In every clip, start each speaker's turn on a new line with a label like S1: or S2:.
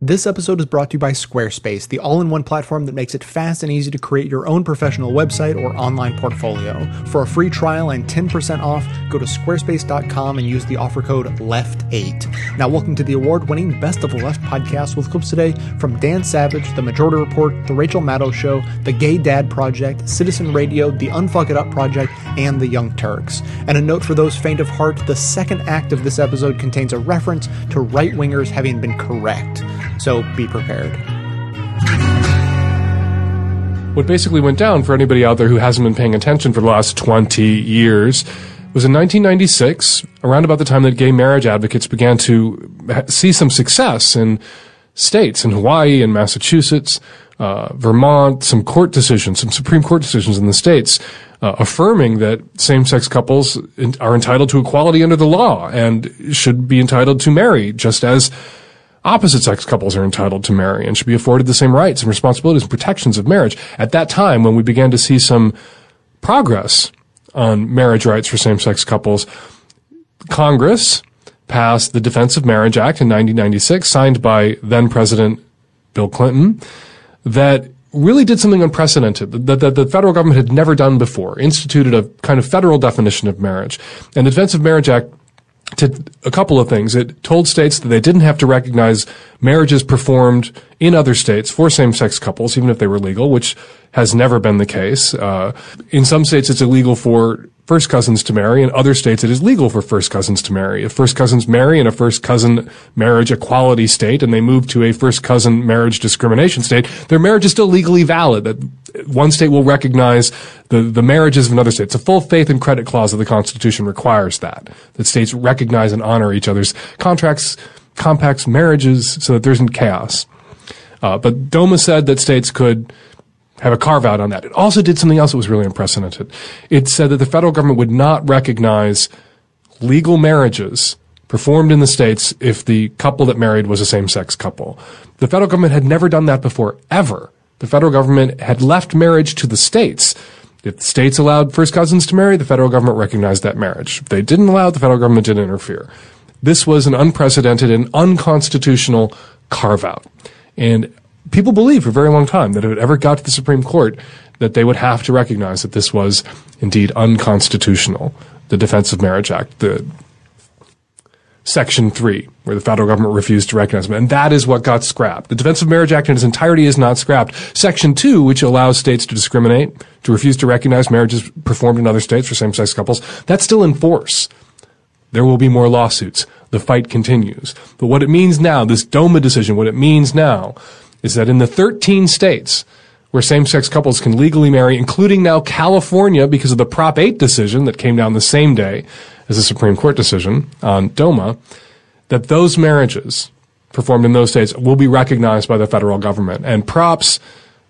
S1: This episode is brought to you by Squarespace, the all in one platform that makes it fast and easy to create your own professional website or online portfolio. For a free trial and 10% off, go to squarespace.com and use the offer code LEFT8. Now, welcome to the award winning Best of the Left podcast with clips today from Dan Savage, The Majority Report, The Rachel Maddow Show, The Gay Dad Project, Citizen Radio, The Unfuck It Up Project, and The Young Turks. And a note for those faint of heart the second act of this episode contains a reference to right wingers having been correct. So be prepared.
S2: What basically went down for anybody out there who hasn't been paying attention for the last 20 years was in 1996, around about the time that gay marriage advocates began to see some success in states, in Hawaii and Massachusetts, uh, Vermont, some court decisions, some Supreme Court decisions in the states, uh, affirming that same-sex couples in, are entitled to equality under the law and should be entitled to marry just as opposite sex couples are entitled to marry and should be afforded the same rights and responsibilities and protections of marriage. At that time, when we began to see some progress on marriage rights for same-sex couples, Congress passed the Defense of Marriage Act in 1996, signed by then President Bill Clinton, that really did something unprecedented that, that the federal government had never done before, instituted a kind of federal definition of marriage. And the Defense of Marriage Act to a couple of things. It told states that they didn't have to recognize marriages performed in other states for same-sex couples, even if they were legal, which has never been the case. Uh, in some states, it's illegal for first cousins to marry. In other states, it is legal for first cousins to marry. If first cousins marry in a first cousin marriage equality state and they move to a first cousin marriage discrimination state, their marriage is still legally valid. That one state will recognize the, the marriages of another state. It's a full faith and credit clause of the Constitution requires that. That states recognize and honor each other's contracts, compacts, marriages, so that there isn't chaos. Uh, but DOMA said that states could have a carve out on that. It also did something else that was really unprecedented. It said that the federal government would not recognize legal marriages performed in the states if the couple that married was a same-sex couple. The federal government had never done that before, ever. The federal government had left marriage to the states. If the states allowed first cousins to marry, the federal government recognized that marriage. If they didn't allow it, the federal government didn't interfere. This was an unprecedented and unconstitutional carve out. And people believed for a very long time that if it ever got to the Supreme Court, that they would have to recognize that this was indeed unconstitutional. The Defense of Marriage Act, the Section 3, where the federal government refused to recognize them. And that is what got scrapped. The Defense of Marriage Act in its entirety is not scrapped. Section 2, which allows states to discriminate, to refuse to recognize marriages performed in other states for same-sex couples, that's still in force. There will be more lawsuits. The fight continues. But what it means now, this DOMA decision, what it means now is that in the 13 states where same-sex couples can legally marry, including now California because of the Prop 8 decision that came down the same day as the Supreme Court decision on DOMA, that those marriages performed in those states will be recognized by the federal government. And props,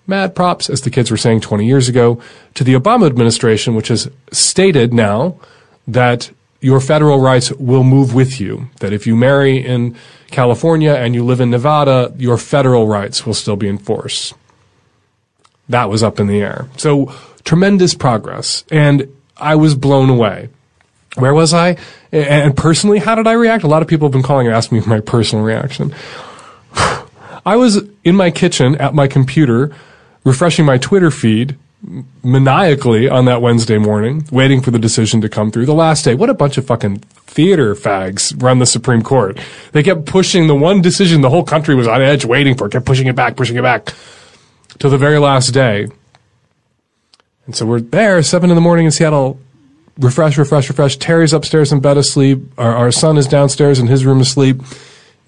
S2: mad props, as the kids were saying 20 years ago, to the Obama administration, which has stated now that your federal rights will move with you. That if you marry in California and you live in Nevada, your federal rights will still be in force. That was up in the air. So tremendous progress. And I was blown away. Where was I? And personally, how did I react? A lot of people have been calling and asking me for my personal reaction. I was in my kitchen at my computer, refreshing my Twitter feed, maniacally on that Wednesday morning, waiting for the decision to come through. The last day, what a bunch of fucking theater fags run the Supreme Court. They kept pushing the one decision the whole country was on edge waiting for, kept pushing it back, pushing it back till the very last day. And so we're there, seven in the morning in Seattle, refresh, refresh, refresh. Terry's upstairs in bed asleep. Our, our son is downstairs in his room asleep.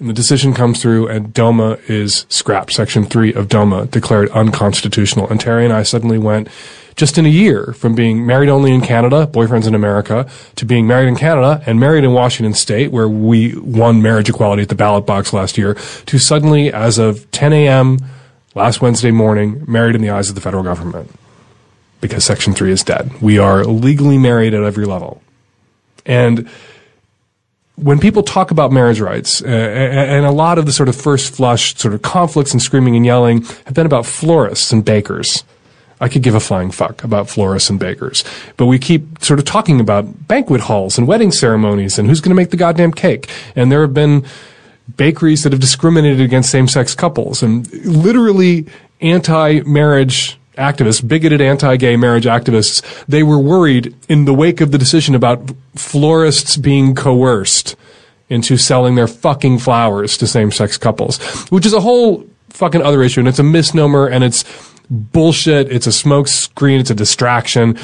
S2: And the decision comes through and DOMA is scrapped. Section 3 of DOMA declared unconstitutional. And Terry and I suddenly went just in a year from being married only in Canada, boyfriends in America, to being married in Canada and married in Washington State, where we won marriage equality at the ballot box last year, to suddenly, as of 10 a.m. last Wednesday morning, married in the eyes of the federal government. Because Section 3 is dead. We are legally married at every level. And when people talk about marriage rights, uh, and a lot of the sort of first flush sort of conflicts and screaming and yelling have been about florists and bakers. I could give a flying fuck about florists and bakers. But we keep sort of talking about banquet halls and wedding ceremonies and who's going to make the goddamn cake. And there have been bakeries that have discriminated against same-sex couples and literally anti-marriage activists, bigoted anti-gay marriage activists, they were worried in the wake of the decision about florists being coerced into selling their fucking flowers to same-sex couples, which is a whole fucking other issue and it's a misnomer and it's bullshit. It's a smoke screen. It's a distraction.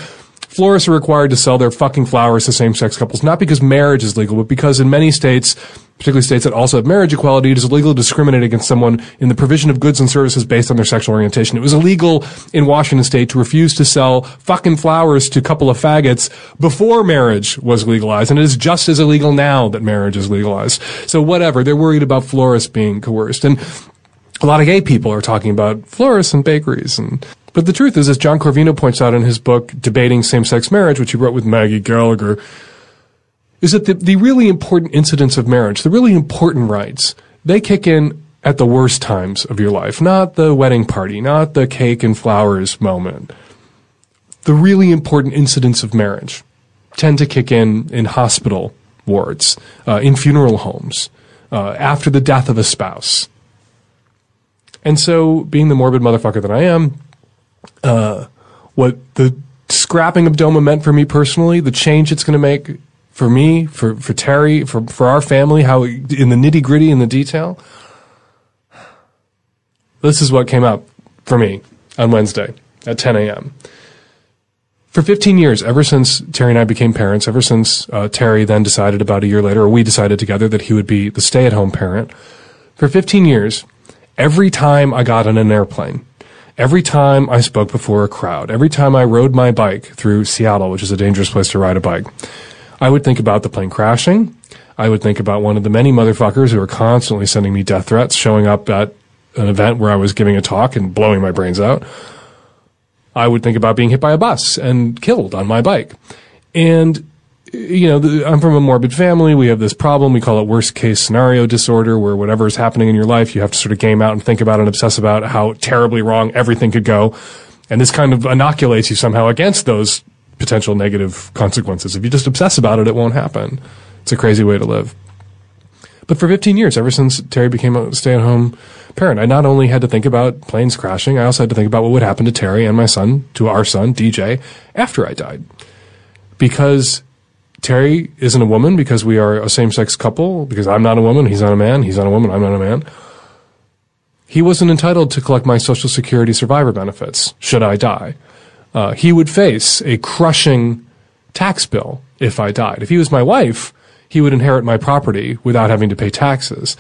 S2: Florists are required to sell their fucking flowers to same-sex couples, not because marriage is legal, but because in many states, particularly states that also have marriage equality, it is illegal to discriminate against someone in the provision of goods and services based on their sexual orientation. It was illegal in Washington state to refuse to sell fucking flowers to a couple of faggots before marriage was legalized, and it is just as illegal now that marriage is legalized. So whatever, they're worried about florists being coerced. And a lot of gay people are talking about florists and bakeries and but the truth is, as John Corvino points out in his book, Debating Same-Sex Marriage, which he wrote with Maggie Gallagher, is that the, the really important incidents of marriage, the really important rights, they kick in at the worst times of your life, not the wedding party, not the cake and flowers moment. The really important incidents of marriage tend to kick in in hospital wards, uh, in funeral homes, uh, after the death of a spouse. And so, being the morbid motherfucker that I am, uh, what the scrapping of DOMA meant for me personally, the change it's going to make for me, for, for Terry, for, for our family, how in the nitty gritty, in the detail. This is what came up for me on Wednesday at 10 a.m. For 15 years, ever since Terry and I became parents, ever since uh, Terry then decided about a year later, or we decided together that he would be the stay at home parent, for 15 years, every time I got on an airplane, every time I spoke before a crowd, every time I rode my bike through Seattle, which is a dangerous place to ride a bike, I would think about the plane crashing. I would think about one of the many motherfuckers who are constantly sending me death threats, showing up at an event where I was giving a talk and blowing my brains out. I would think about being hit by a bus and killed on my bike. And you know, I'm from a morbid family. We have this problem. We call it worst case scenario disorder, where whatever is happening in your life, you have to sort of game out and think about and obsess about how terribly wrong everything could go. And this kind of inoculates you somehow against those potential negative consequences. If you just obsess about it, it won't happen. It's a crazy way to live. But for 15 years, ever since Terry became a stay at home parent, I not only had to think about planes crashing, I also had to think about what would happen to Terry and my son, to our son, DJ, after I died. Because Terry isn't a woman because we are a same sex couple, because I'm not a woman, he's not a man, he's not a woman, I'm not a man. He wasn't entitled to collect my Social Security survivor benefits should I die. Uh, he would face a crushing tax bill if I died. If he was my wife, he would inherit my property without having to pay taxes.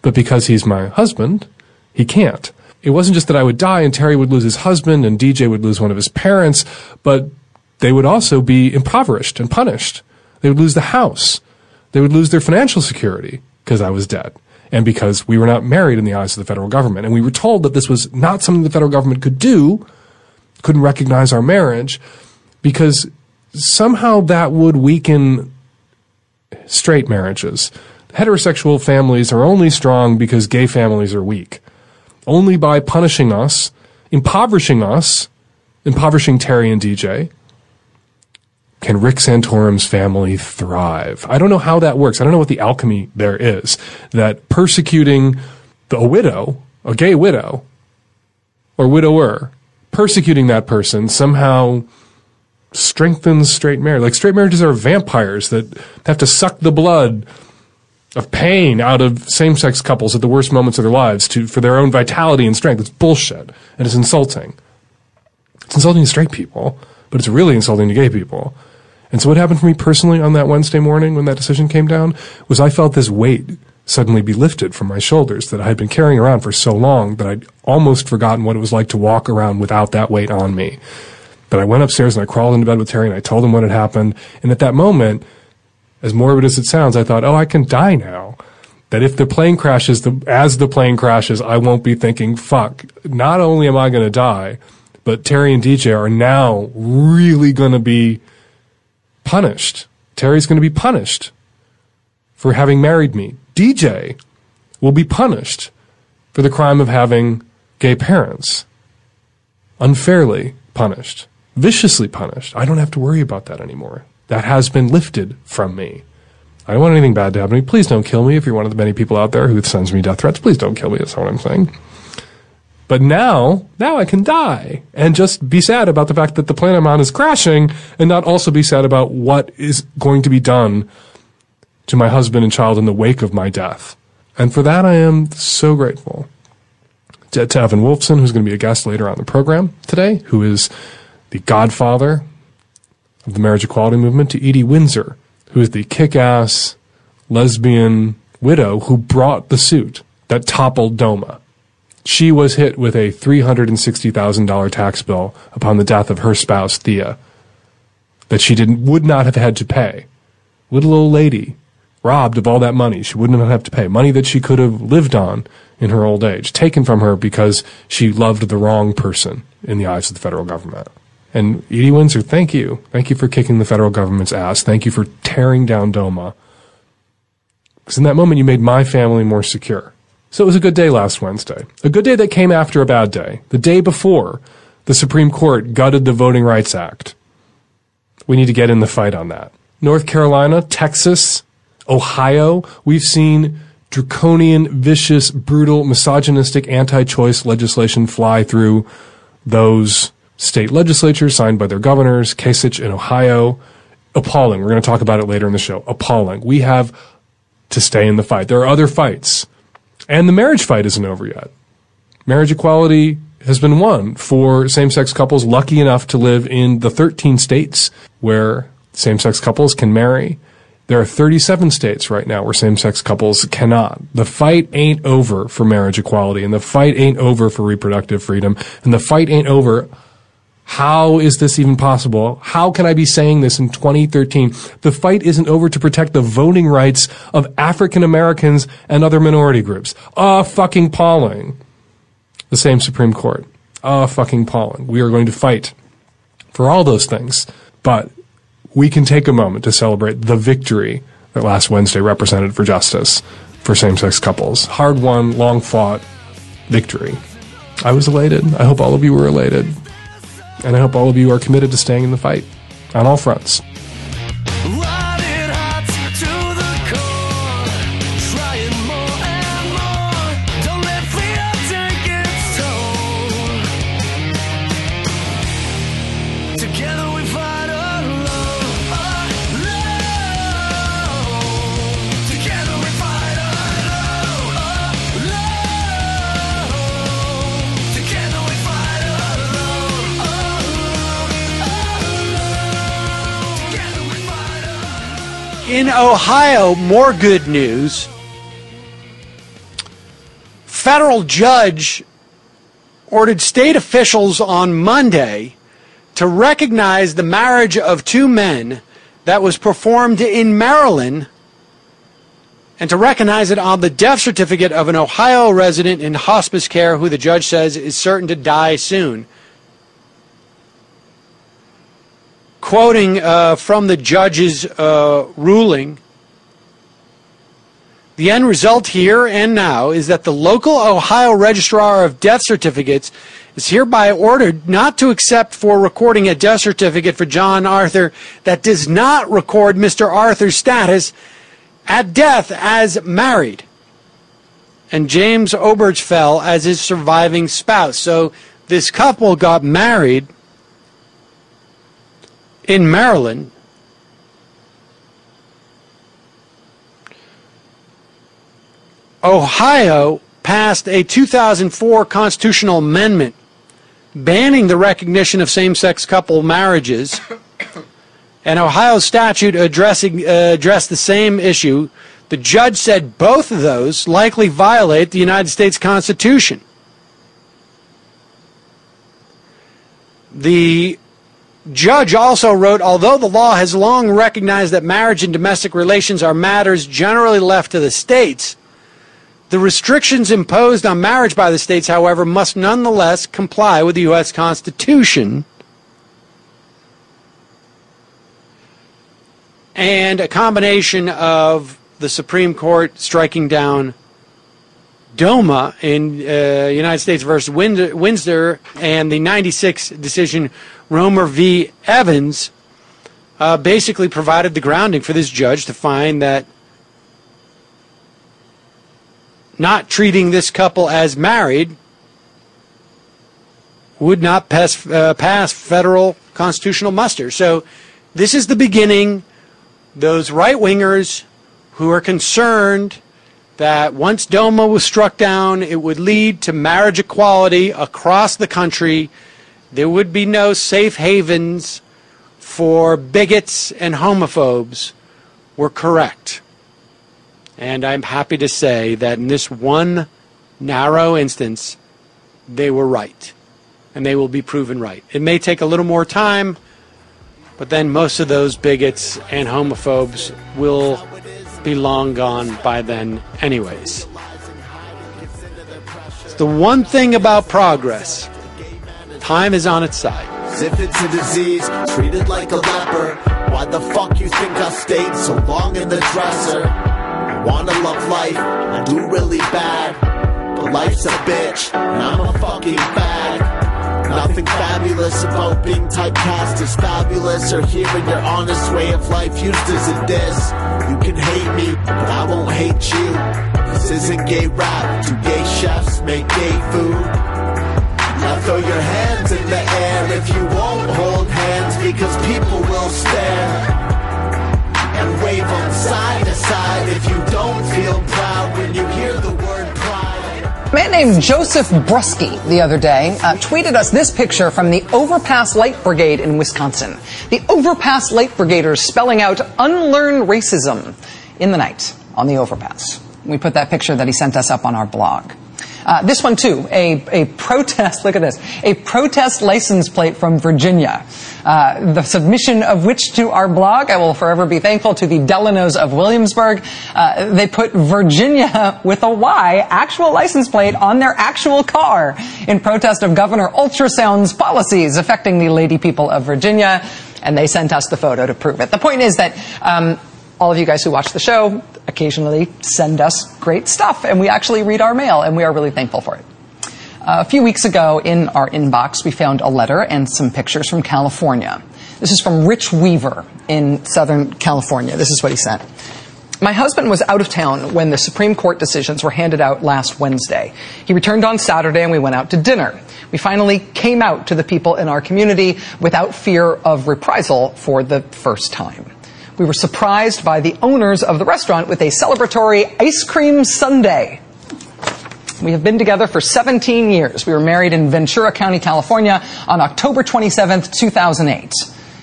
S2: But because he's my husband, he can't. It wasn't just that I would die and Terry would lose his husband and DJ would lose one of his parents, but they would also be impoverished and punished. They would lose the house. They would lose their financial security because I was dead and because we were not married in the eyes of the federal government. And we were told that this was not something the federal government could do, couldn't recognize our marriage because somehow that would weaken straight marriages. Heterosexual families are only strong because gay families are weak. Only by punishing us, impoverishing us, impoverishing Terry and DJ, can Rick Santorum's family thrive? I don't know how that works. I don't know what the alchemy there is. That persecuting the, a widow, a gay widow, or widower, persecuting that person somehow strengthens straight marriage. Like straight marriages are vampires that have to suck the blood of pain out of same-sex couples at the worst moments of their lives to for their own vitality and strength. It's bullshit and it's insulting. It's insulting to straight people, but it's really insulting to gay people. And so what happened for me personally on that Wednesday morning when that decision came down was I felt this weight suddenly be lifted from my shoulders that I had been carrying around for so long that I'd almost forgotten what it was like to walk around without that weight on me. But I went upstairs and I crawled into bed with Terry and I told him what had happened. And at that moment, as morbid as it sounds, I thought, oh, I can die now. That if the plane crashes, the, as the plane crashes, I won't be thinking, fuck, not only am I going to die, but Terry and DJ are now really going to be punished. Terry's going to be punished for having married me. DJ will be punished for the crime of having gay parents. Unfairly punished. Viciously punished. I don't have to worry about that anymore. That has been lifted from me. I don't want anything bad to happen to me. Please don't kill me if you're one of the many people out there who sends me death threats. Please don't kill me. That's what I'm saying. But now, now I can die and just be sad about the fact that the planet I'm on is crashing and not also be sad about what is going to be done to my husband and child in the wake of my death. And for that, I am so grateful to, to Evan Wolfson, who's going to be a guest later on the program today, who is the godfather of the marriage equality movement, to Edie Windsor, who is the kick-ass lesbian widow who brought the suit that toppled DOMA. She was hit with a $360,000 tax bill upon the death of her spouse, Thea, that she didn't, would not have had to pay. Little old lady, robbed of all that money. She wouldn't have had to pay. Money that she could have lived on in her old age, taken from her because she loved the wrong person in the eyes of the federal government. And Edie Windsor, thank you. Thank you for kicking the federal government's ass. Thank you for tearing down DOMA. Because in that moment, you made my family more secure. So it was a good day last Wednesday. A good day that came after a bad day. The day before the Supreme Court gutted the Voting Rights Act. We need to get in the fight on that. North Carolina, Texas, Ohio, we've seen draconian, vicious, brutal, misogynistic anti-choice legislation fly through those state legislatures signed by their governors, Kasich in Ohio. Appalling. We're going to talk about it later in the show. Appalling. We have to stay in the fight. There are other fights. And the marriage fight isn't over yet. Marriage equality has been won for same-sex couples lucky enough to live in the 13 states where same-sex couples can marry. There are 37 states right now where same-sex couples cannot. The fight ain't over for marriage equality and the fight ain't over for reproductive freedom and the fight ain't over how is this even possible? How can I be saying this in 2013? The fight isn't over to protect the voting rights of African Americans and other minority groups. Ah, fucking appalling. The same Supreme Court. Ah, fucking appalling. We are going to fight for all those things, but we can take a moment to celebrate the victory that last Wednesday represented for justice for same-sex couples. Hard won, long fought victory. I was elated. I hope all of you were elated. And I hope all of you are committed to staying in the fight on all fronts.
S3: In Ohio, more good news. Federal judge ordered state officials on Monday to recognize the marriage of two men that was performed in Maryland and to recognize it on the death certificate of an Ohio resident in hospice care who the judge says is certain to die soon. Quoting uh, from the judge's uh, ruling, the end result here and now is that the local Ohio Registrar of Death Certificates is hereby ordered not to accept for recording a death certificate for John Arthur that does not record Mr. Arthur's status at death as married and James Obergefell as his surviving spouse. So this couple got married in Maryland, Ohio passed a 2004 constitutional amendment banning the recognition of same-sex couple marriages. An Ohio statute addressing uh, addressed the same issue. The judge said both of those likely violate the United States Constitution. The judge also wrote, although the law has long recognized that marriage and domestic relations are matters generally left to the states, the restrictions imposed on marriage by the states, however, must nonetheless comply with the U.S. Constitution. And a combination of the Supreme Court striking down DOMA in uh, United States versus Windsor and the 96 decision Romer v. Evans uh, basically provided the grounding for this judge to find that not treating this couple as married would not pass, uh, pass federal constitutional muster. So this is the beginning. Those right wingers who are concerned that once DOMA was struck down, it would lead to marriage equality across the country. There would be no safe havens for bigots and homophobes were correct. And I'm happy to say that in this one narrow instance, they were right. And they will be proven right. It may take a little more time, but then most of those bigots and homophobes will be long gone by then, anyways. It's the one thing about progress time is on its side.
S4: If it's a disease, treated like a leper, why the fuck you think I stayed so long in the dresser? I wanna love life, I do really bad, but life's a bitch, and I'm a fucking fag. Nothing fabulous about being typecast as fabulous or hearing your honest way of life used as a diss. You can hate me, but I won't hate you. This isn't gay rap, two gay chefs make gay food. Now throw your hands in the air if you won't hold hands because people will stare. And wave them side to side if you don't feel proud when you hear the word pride.
S5: A man named Joseph Brusky the other day uh, tweeted us this picture from the Overpass Light Brigade in Wisconsin. The Overpass Light Brigaders spelling out unlearn racism in the night on the overpass. We put that picture that he sent us up on our blog. Uh, this one too, a, a protest, look at this, a protest license plate from Virginia. Uh, the submission of which to our blog, I will forever be thankful to the Delanos of Williamsburg. Uh, they put Virginia with a Y, actual license plate on their actual car in protest of Governor Ultrasound's policies affecting the lady people of Virginia. And they sent us the photo to prove it. The point is that um, all of you guys who watch the show occasionally send us great stuff, and we actually read our mail, and we are really thankful for it. Uh, a few weeks ago in our inbox, we found a letter and some pictures from California. This is from Rich Weaver in Southern California. This is what he sent. My husband was out of town when the Supreme Court decisions were handed out last Wednesday. He returned on Saturday and we went out to dinner. We finally came out to the people in our community without fear of reprisal for the first time we were surprised by the owners of the restaurant with a celebratory ice cream sundae. We have been together for 17 years. We were married in Ventura County, California on October 27th, 2008.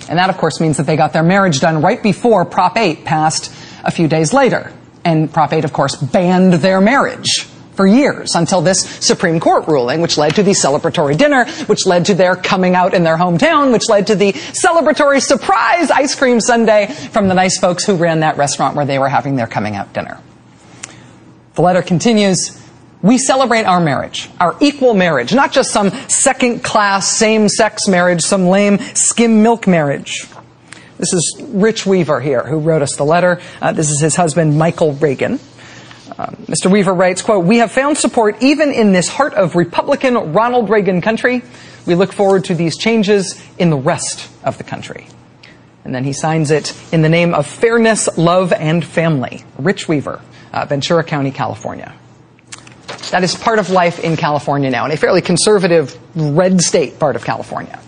S5: And that, of course, means that they got their marriage done right before Prop 8 passed a few days later. And Prop 8, of course, banned their marriage for years until this Supreme Court ruling, which led to the celebratory dinner, which led to their coming out in their hometown, which led to the celebratory surprise ice cream sundae from the nice folks who ran that restaurant where they were having their coming out dinner. The letter continues. We celebrate our marriage, our equal marriage, not just some second class same sex marriage, some lame skim milk marriage. This is Rich Weaver here who wrote us the letter. Uh, this is his husband, Michael Reagan. Um, Mr. Weaver writes, quote, we have found support even in this heart of Republican Ronald Reagan country. We look forward to these changes in the rest of the country. And then he signs it in the name of Fairness, Love, and Family. Rich Weaver, uh, Ventura County, California. That is part of life in California now, in a fairly conservative red state part of California.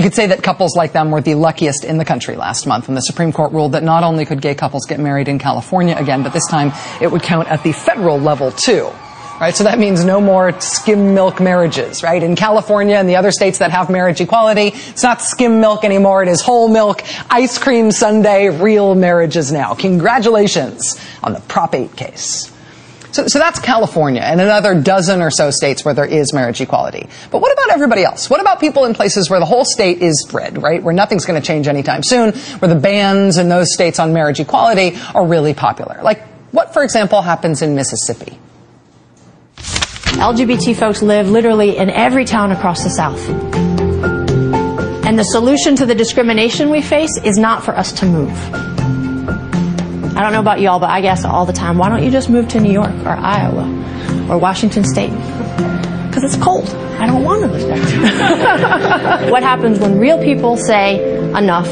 S5: You could say that couples like them were the luckiest in the country last month when the Supreme Court ruled that not only could gay couples get married in California again, but this time it would count at the federal level too. Right, so that means no more skim milk marriages, right? In California and the other states that have marriage equality, it's not skim milk anymore, it is whole milk, ice cream sundae, real marriages now. Congratulations on the Prop 8 case. So, so that's California and another dozen or so states where there is marriage equality. But what about everybody else? What about people in places where the whole state is red, right? Where nothing's going to change anytime soon, where the bans in those states on marriage equality are really popular? Like, what, for example, happens in Mississippi?
S6: LGBT folks live literally in every town across the South. And the solution to the discrimination we face is not for us to move. I don't know about y'all, but I guess all the time, why don't you just move to New York or Iowa or Washington State? Because it's cold. I don't want to live there. what happens when real people say enough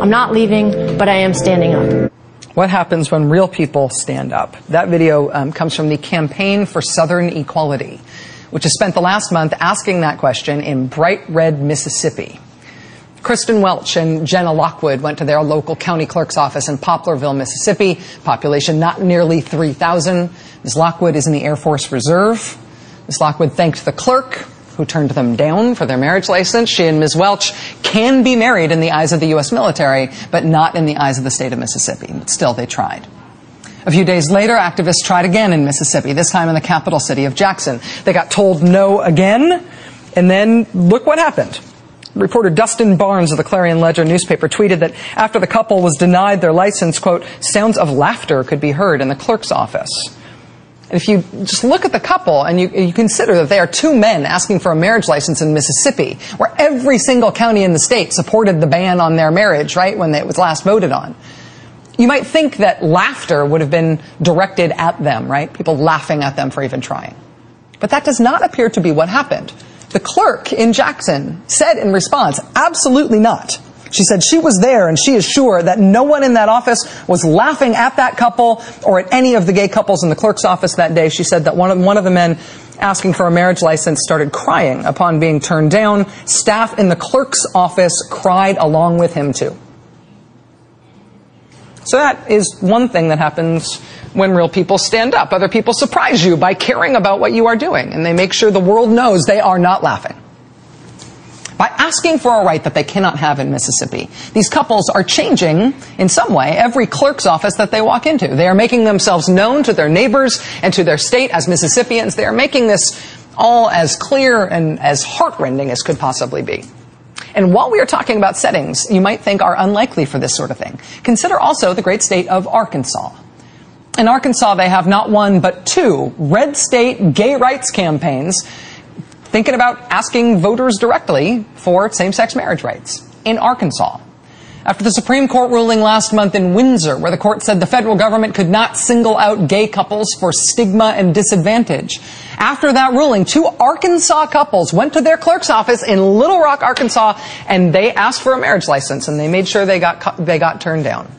S6: I'm not leaving, but I am standing up.
S5: What happens when real people stand up? That video um, comes from the Campaign for Southern Equality, which has spent the last month asking that question in bright red Mississippi. Kristen Welch and Jenna Lockwood went to their local county clerk's office in Poplarville, Mississippi. Population not nearly 3,000. Ms. Lockwood is in the Air Force Reserve. Ms. Lockwood thanked the clerk, who turned them down for their marriage license. She and Ms. Welch can be married in the eyes of the U.S. military, but not in the eyes of the state of Mississippi. But still, they tried. A few days later, activists tried again in Mississippi, this time in the capital city of Jackson. They got told no again, and then look what happened. Reporter Dustin Barnes of the Clarion Ledger newspaper tweeted that after the couple was denied their license, quote, sounds of laughter could be heard in the clerk's office. And if you just look at the couple and you, you, consider that they are two men asking for a marriage license in Mississippi, where every single county in the state supported the ban on their marriage, right, when it was last voted on. You might think that laughter would have been directed at them, right? People laughing at them for even trying. But that does not appear to be what happened. The clerk in Jackson said in response, absolutely not. She said she was there and she is sure that no one in that office was laughing at that couple or at any of the gay couples in the clerk's office that day. She said that one of, one of the men asking for a marriage license started crying upon being turned down. Staff in the clerk's office cried along with him too. So that is one thing that happens when real people stand up. Other people surprise you by caring about what you are doing, and they make sure the world knows they are not laughing. By asking for a right that they cannot have in Mississippi, these couples are changing, in some way, every clerk's office that they walk into. They are making themselves known to their neighbors and to their state as Mississippians. They are making this all as clear and as heartrending as could possibly be. And while we are talking about settings you might think are unlikely for this sort of thing, consider also the great state of Arkansas. In Arkansas, they have not one, but two red state gay rights campaigns thinking about asking voters directly for same-sex marriage rights in Arkansas. After the Supreme Court ruling last month in Windsor, where the court said the federal government could not single out gay couples for stigma and disadvantage. After that ruling, two Arkansas couples went to their clerk's office in Little Rock, Arkansas, and they asked for a marriage license, and they made sure they got, they got turned down.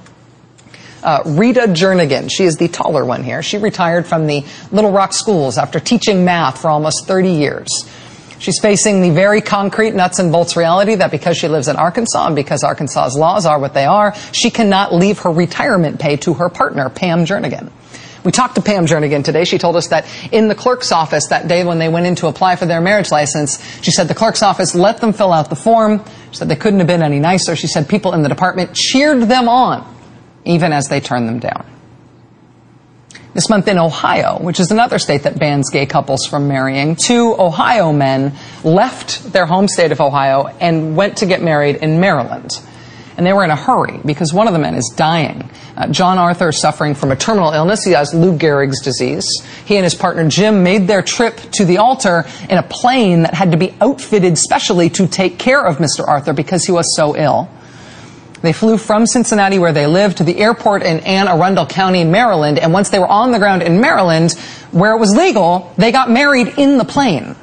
S5: Uh, Rita Jernigan, she is the taller one here. She retired from the Little Rock schools after teaching math for almost 30 years. She's facing the very concrete nuts and bolts reality that because she lives in Arkansas and because Arkansas's laws are what they are, she cannot leave her retirement pay to her partner, Pam Jernigan. We talked to Pam Jernigan today. She told us that in the clerk's office that day when they went in to apply for their marriage license, she said the clerk's office let them fill out the form. She said they couldn't have been any nicer. She said people in the department cheered them on, even as they turn them down. This month in Ohio, which is another state that bans gay couples from marrying, two Ohio men left their home state of Ohio and went to get married in Maryland. And they were in a hurry because one of the men is dying. Uh, John Arthur is suffering from a terminal illness. He has Lou Gehrig's disease. He and his partner Jim made their trip to the altar in a plane that had to be outfitted specially to take care of Mr. Arthur because he was so ill. They flew from Cincinnati, where they live, to the airport in Anne Arundel County, Maryland. And once they were on the ground in Maryland, where it was legal, they got married in the plane.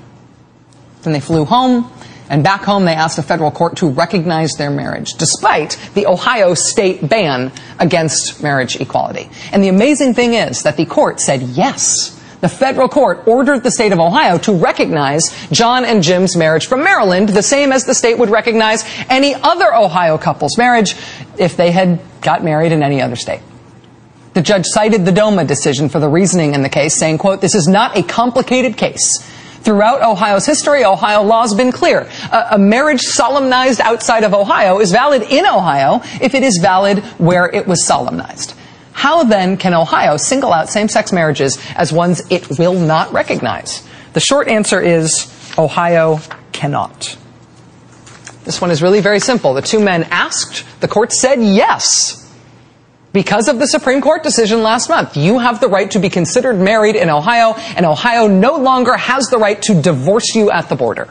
S5: Then they flew home. And back home, they asked a federal court to recognize their marriage, despite the Ohio state ban against marriage equality. And the amazing thing is that the court said yes the federal court ordered the state of Ohio to recognize John and Jim's marriage from Maryland, the same as the state would recognize any other Ohio couple's marriage if they had got married in any other state. The judge cited the DOMA decision for the reasoning in the case, saying, quote, this is not a complicated case. Throughout Ohio's history, Ohio law has been clear. A, a, marriage solemnized outside of Ohio is valid in Ohio if it is valid where it was solemnized. How then can Ohio single out same-sex marriages as ones it will not recognize? The short answer is Ohio cannot. This one is really very simple. The two men asked, the court said yes. Because of the Supreme Court decision last month, you have the right to be considered married in Ohio, and Ohio no longer has the right to divorce you at the border.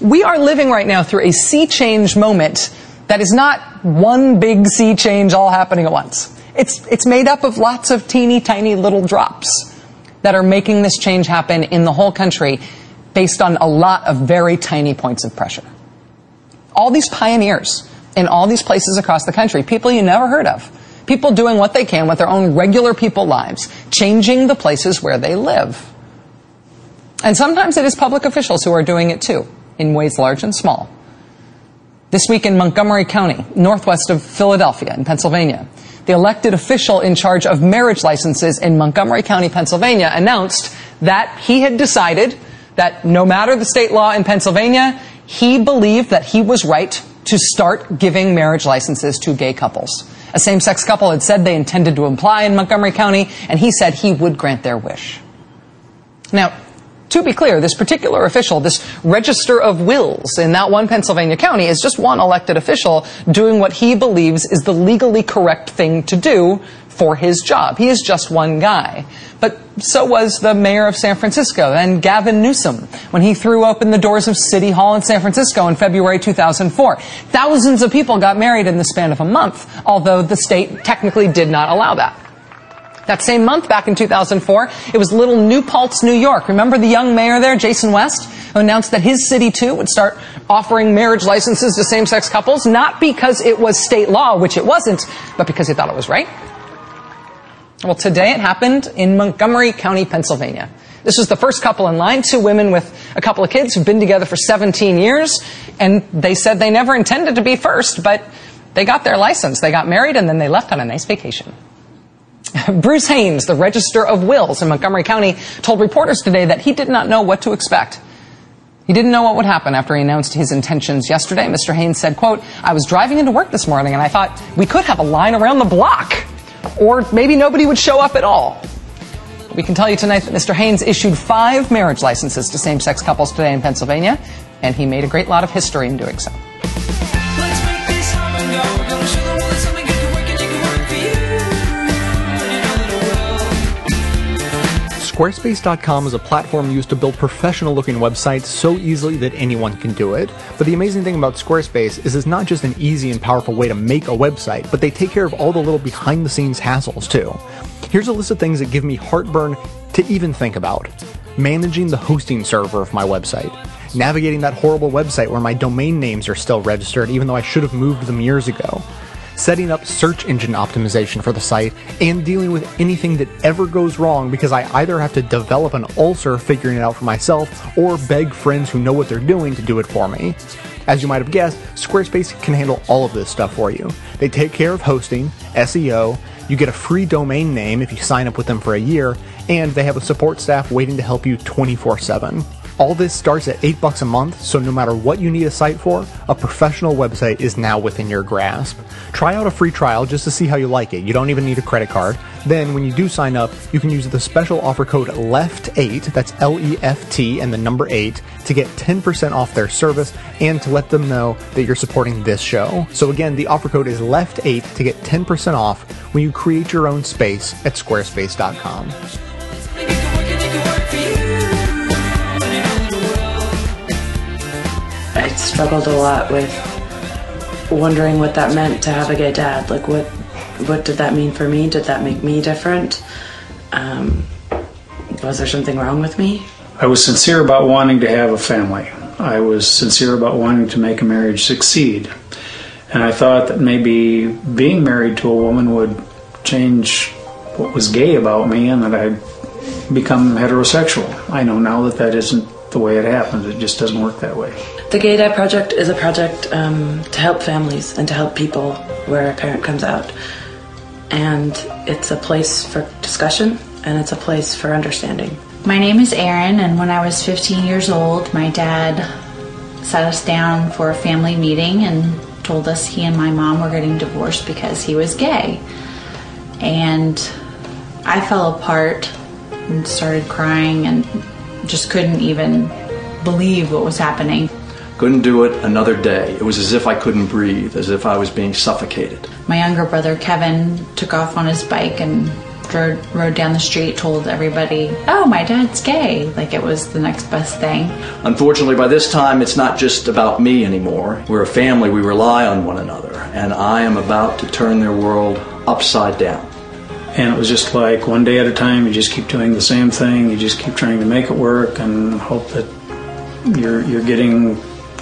S5: We are living right now through a sea change moment that is not one big sea change all happening at once. It's, it's made up of lots of teeny tiny little drops that are making this change happen in the whole country based on a lot of very tiny points of pressure. All these pioneers in all these places across the country, people you never heard of. People doing what they can with their own regular people lives, changing the places where they live. And sometimes it is public officials who are doing it too, in ways large and small. This week in Montgomery County, northwest of Philadelphia in Pennsylvania, the elected official in charge of marriage licenses in Montgomery County, Pennsylvania, announced that he had decided that no matter the state law in Pennsylvania, he believed that he was right to start giving marriage licenses to gay couples. A same sex couple had said they intended to apply in Montgomery County, and he said he would grant their wish. Now, to be clear, this particular official, this register of wills in that one Pennsylvania county is just one elected official doing what he believes is the legally correct thing to do for his job. He is just one guy. But so was the mayor of San Francisco and Gavin Newsom when he threw open the doors of City Hall in San Francisco in February 2004. Thousands of people got married in the span of a month, although the state technically did not allow that. That same month, back in 2004, it was Little New Paltz, New York. Remember the young mayor there, Jason West, who announced that his city too would start offering marriage licenses to same-sex couples, not because it was state law, which it wasn't, but because he thought it was right? Well, today it happened in Montgomery County, Pennsylvania. This was the first couple in line, two women with a couple of kids who've been together for 17 years, and they said they never intended to be first, but they got their license. They got married and then they left on a nice vacation. Bruce Hanes, the Register of Wills in Montgomery County, told reporters today that he did not know what to expect. He didn't know what would happen after he announced his intentions yesterday. Mr. Hanes said, quote, I was driving into work this morning and I thought we could have a line around the block. Or maybe nobody would show up at all. We can tell you tonight that Mr. Hanes issued five marriage licenses to same-sex couples today in Pennsylvania, and he made a great lot of history in doing so.
S1: Squarespace.com is a platform used to build professional looking websites so easily that anyone can do it. But the amazing thing about Squarespace is it's not just an easy and powerful way to make a website, but they take care of all the little behind the scenes hassles too. Here's a list of things that give me heartburn to even think about. Managing the hosting server of my website. Navigating that horrible website where my domain names are still registered even though I should have moved them years ago setting up search engine optimization for the site, and dealing with anything that ever goes wrong because I either have to develop an ulcer figuring it out for myself or beg friends who know what they're doing to do it for me. As you might have guessed, Squarespace can handle all of this stuff for you. They take care of hosting, SEO, you get a free domain name if you sign up with them for a year, and they have a support staff waiting to help you 24 7. All this starts at 8 bucks a month, so no matter what you need a site for, a professional website is now within your grasp. Try out a free trial just to see how you like it. You don't even need a credit card. Then when you do sign up, you can use the special offer code LEFT8, that's L E F T and the number 8 to get 10% off their service and to let them know that you're supporting this show. So again, the offer code is LEFT8 to get 10% off when you create your own space at squarespace.com.
S7: I struggled a lot with wondering what that meant to have a gay dad. Like, what what did that mean for me? Did that make me different? Um, was there something wrong with me?
S8: I was sincere about wanting to have a family. I was sincere about wanting to make a marriage succeed. And I thought that maybe being married to a woman would change what was gay about me and that I'd become heterosexual. I know now that that isn't the way it happens. It just doesn't work that way.
S7: The Gay Dad Project is a project um, to help families and to help people where a parent comes out. And it's a place for discussion and it's a place for understanding.
S9: My name is Erin, and when I was 15 years old, my dad sat us down for a family meeting and told us he and my mom were getting divorced because he was gay. And I fell apart and started crying and just couldn't even believe what was happening.
S10: Couldn't do it another day. It was as if I couldn't breathe, as if I was being suffocated.
S9: My younger brother Kevin took off on his bike and rode, rode down the street, told everybody, Oh, my dad's gay. Like it was the next best thing.
S10: Unfortunately, by this time, it's not just about me anymore. We're a family, we rely on one another, and I am about to turn their world upside down.
S8: And it was just like one day at a time, you just keep doing the same thing, you just keep trying to make it work and hope that you're, you're getting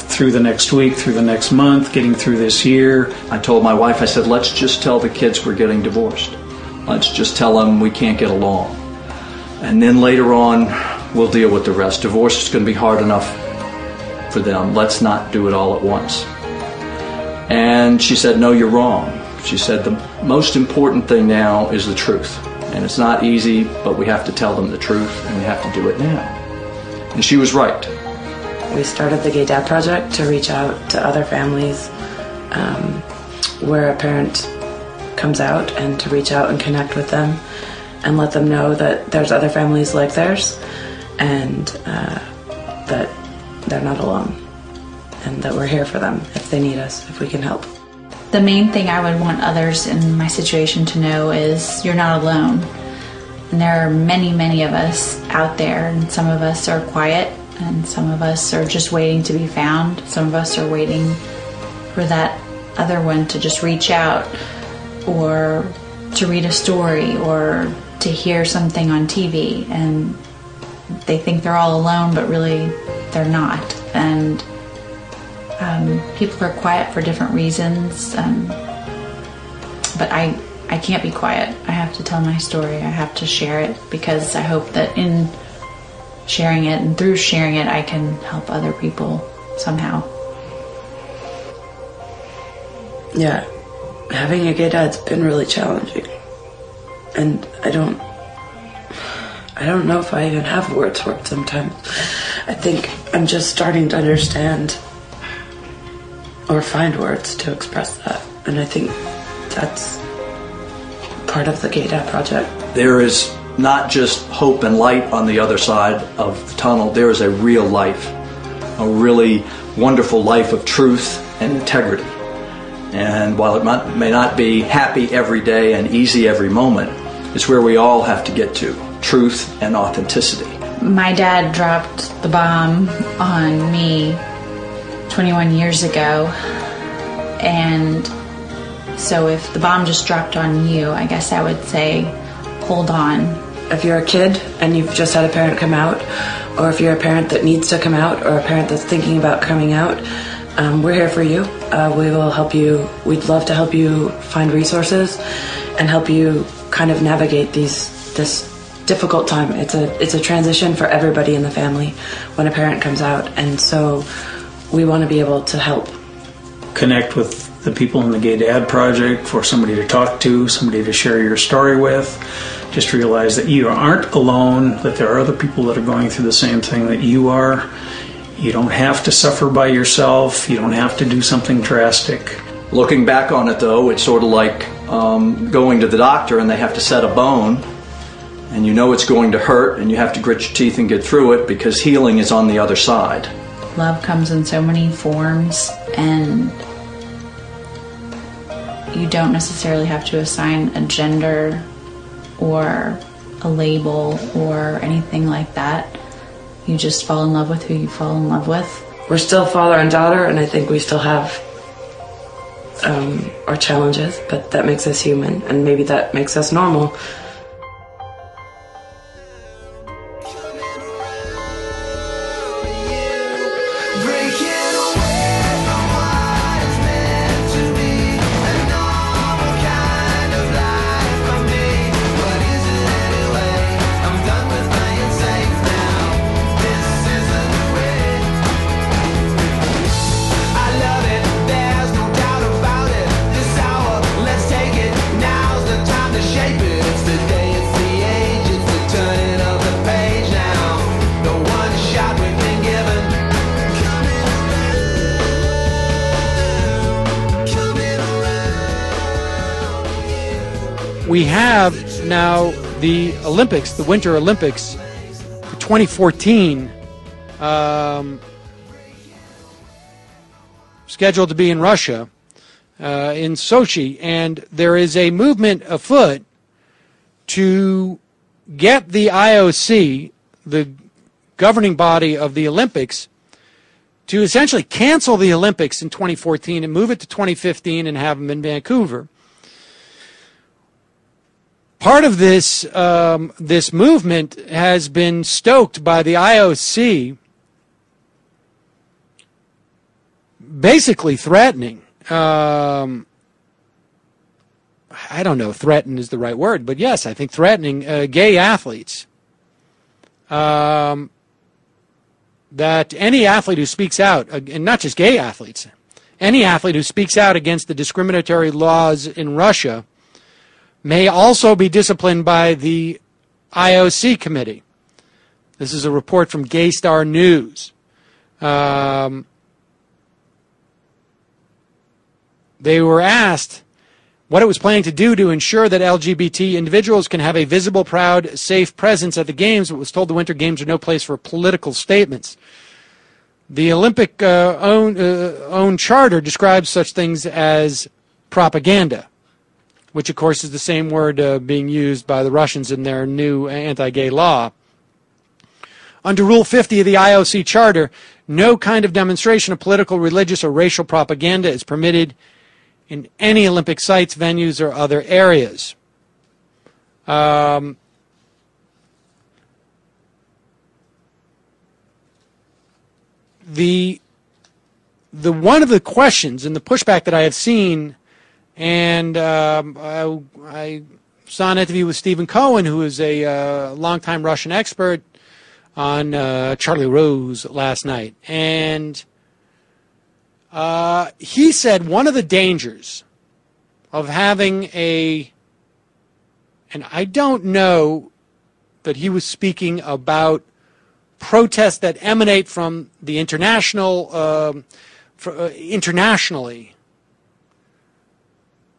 S8: through the next week, through the next month, getting through this year.
S10: I told my wife, I said, let's just tell the kids we're getting divorced. Let's just tell them we can't get along. And then later on, we'll deal with the rest. Divorce is going to be hard enough for them. Let's not do it all at once. And she said, No, you're wrong. She said, The most important thing now is the truth. And it's not easy, but we have to tell them the truth and we have to do it now. And she was right.
S7: We started the Gay Dad Project to reach out to other families um, where a parent comes out and to reach out and connect with them and let them know that there's other families like theirs and uh, that they're not alone and that we're here for them if they need us, if we can help.
S9: The main thing I would want others in my situation to know is you're not alone. And there are many, many of us out there, and some of us are quiet, and some of us are just waiting to be found. Some of us are waiting for that other one to just reach out or to read a story or to hear something on TV. And they think they're all alone, but really they're not. And um, people are quiet for different reasons, um, but I I can't be quiet. I have to tell my story. I have to share it because I hope that in sharing it and through sharing it, I can help other people somehow.
S7: Yeah, having a gay dad's been really challenging, and I don't. I don't know if I even have words for it sometimes. I think I'm just starting to understand or find words to express that. And I think that's part of the Gay Dad Project.
S10: There is not just hope and light on the other side of the tunnel, there is a real life, a really wonderful life of truth and integrity. And while it may not be happy every day and easy every moment, it's where we all have to get to truth and authenticity.
S9: My dad dropped the bomb on me 21 years ago. And so if the bomb just dropped on you, I guess I would say, hold on.
S7: If you're a kid and you've just had a parent come out, or if you're a parent that needs to come out, or a parent that's thinking about coming out, um, we're here for you. Uh, we will help you. We'd love to help you find resources and help you kind of navigate these this difficult time. It's a it's a transition for everybody in the family when a parent comes out, and so we want to be able to help.
S8: Connect with the people in the Gay Dad Project for somebody to talk to, somebody to share your story with. Just realize that you aren't alone, that there are other people that are going through the same thing that you are. You don't have to suffer by yourself, you don't have to do something drastic.
S10: Looking back on it though, it's sort of like um, going to the doctor and they have to set a bone and you know it's going to hurt and you have to grit your teeth and get through it because healing is on the other side.
S9: Love comes in so many forms, and you don't necessarily have to assign a gender or a label or anything like that. You just fall in love with who you fall in love with.
S7: We're still father and daughter, and I think we still have um, our challenges, but that makes us human, and maybe that makes us normal.
S3: Now the Olympics, the Winter Olympics for 2014, um, scheduled to be in Russia, uh, in Sochi, and there is a movement afoot to get the IOC, the governing body of the Olympics, to essentially cancel the Olympics in 2014 and move it to 2015 and have them in Vancouver part of this um, this movement has been stoked by the IOC basically threatening. Um, I don't know, threaten is the right word, but yes, I think threatening uh, gay athletes. Um, that any athlete who speaks out, and not just gay athletes, any athlete who speaks out against the discriminatory laws in Russia may also be disciplined by the IOC committee. This is a report from Gay Star News. Um, they were asked what it was planning to do to ensure that LGBT individuals can have a visible, proud, safe presence at the Games, but was told the Winter Games are no place for political statements. The Olympic uh, own, uh, own charter describes such things as propaganda, which of course is the same word uh, being used by the Russians in their new anti-gay law. Under Rule 50 of the IOC Charter, no kind of demonstration of political, religious, or racial propaganda is permitted in any Olympic sites, venues, or other areas. Um, the the one of the questions and the pushback that I have seen, and um, I, I, saw an interview with Stephen Cohen, who is a uh, longtime Russian expert, on uh, Charlie Rose last night, and uh, he said one of the dangers of having a, and I don't know that he was speaking about protests that emanate from the international, um, for, uh, internationally.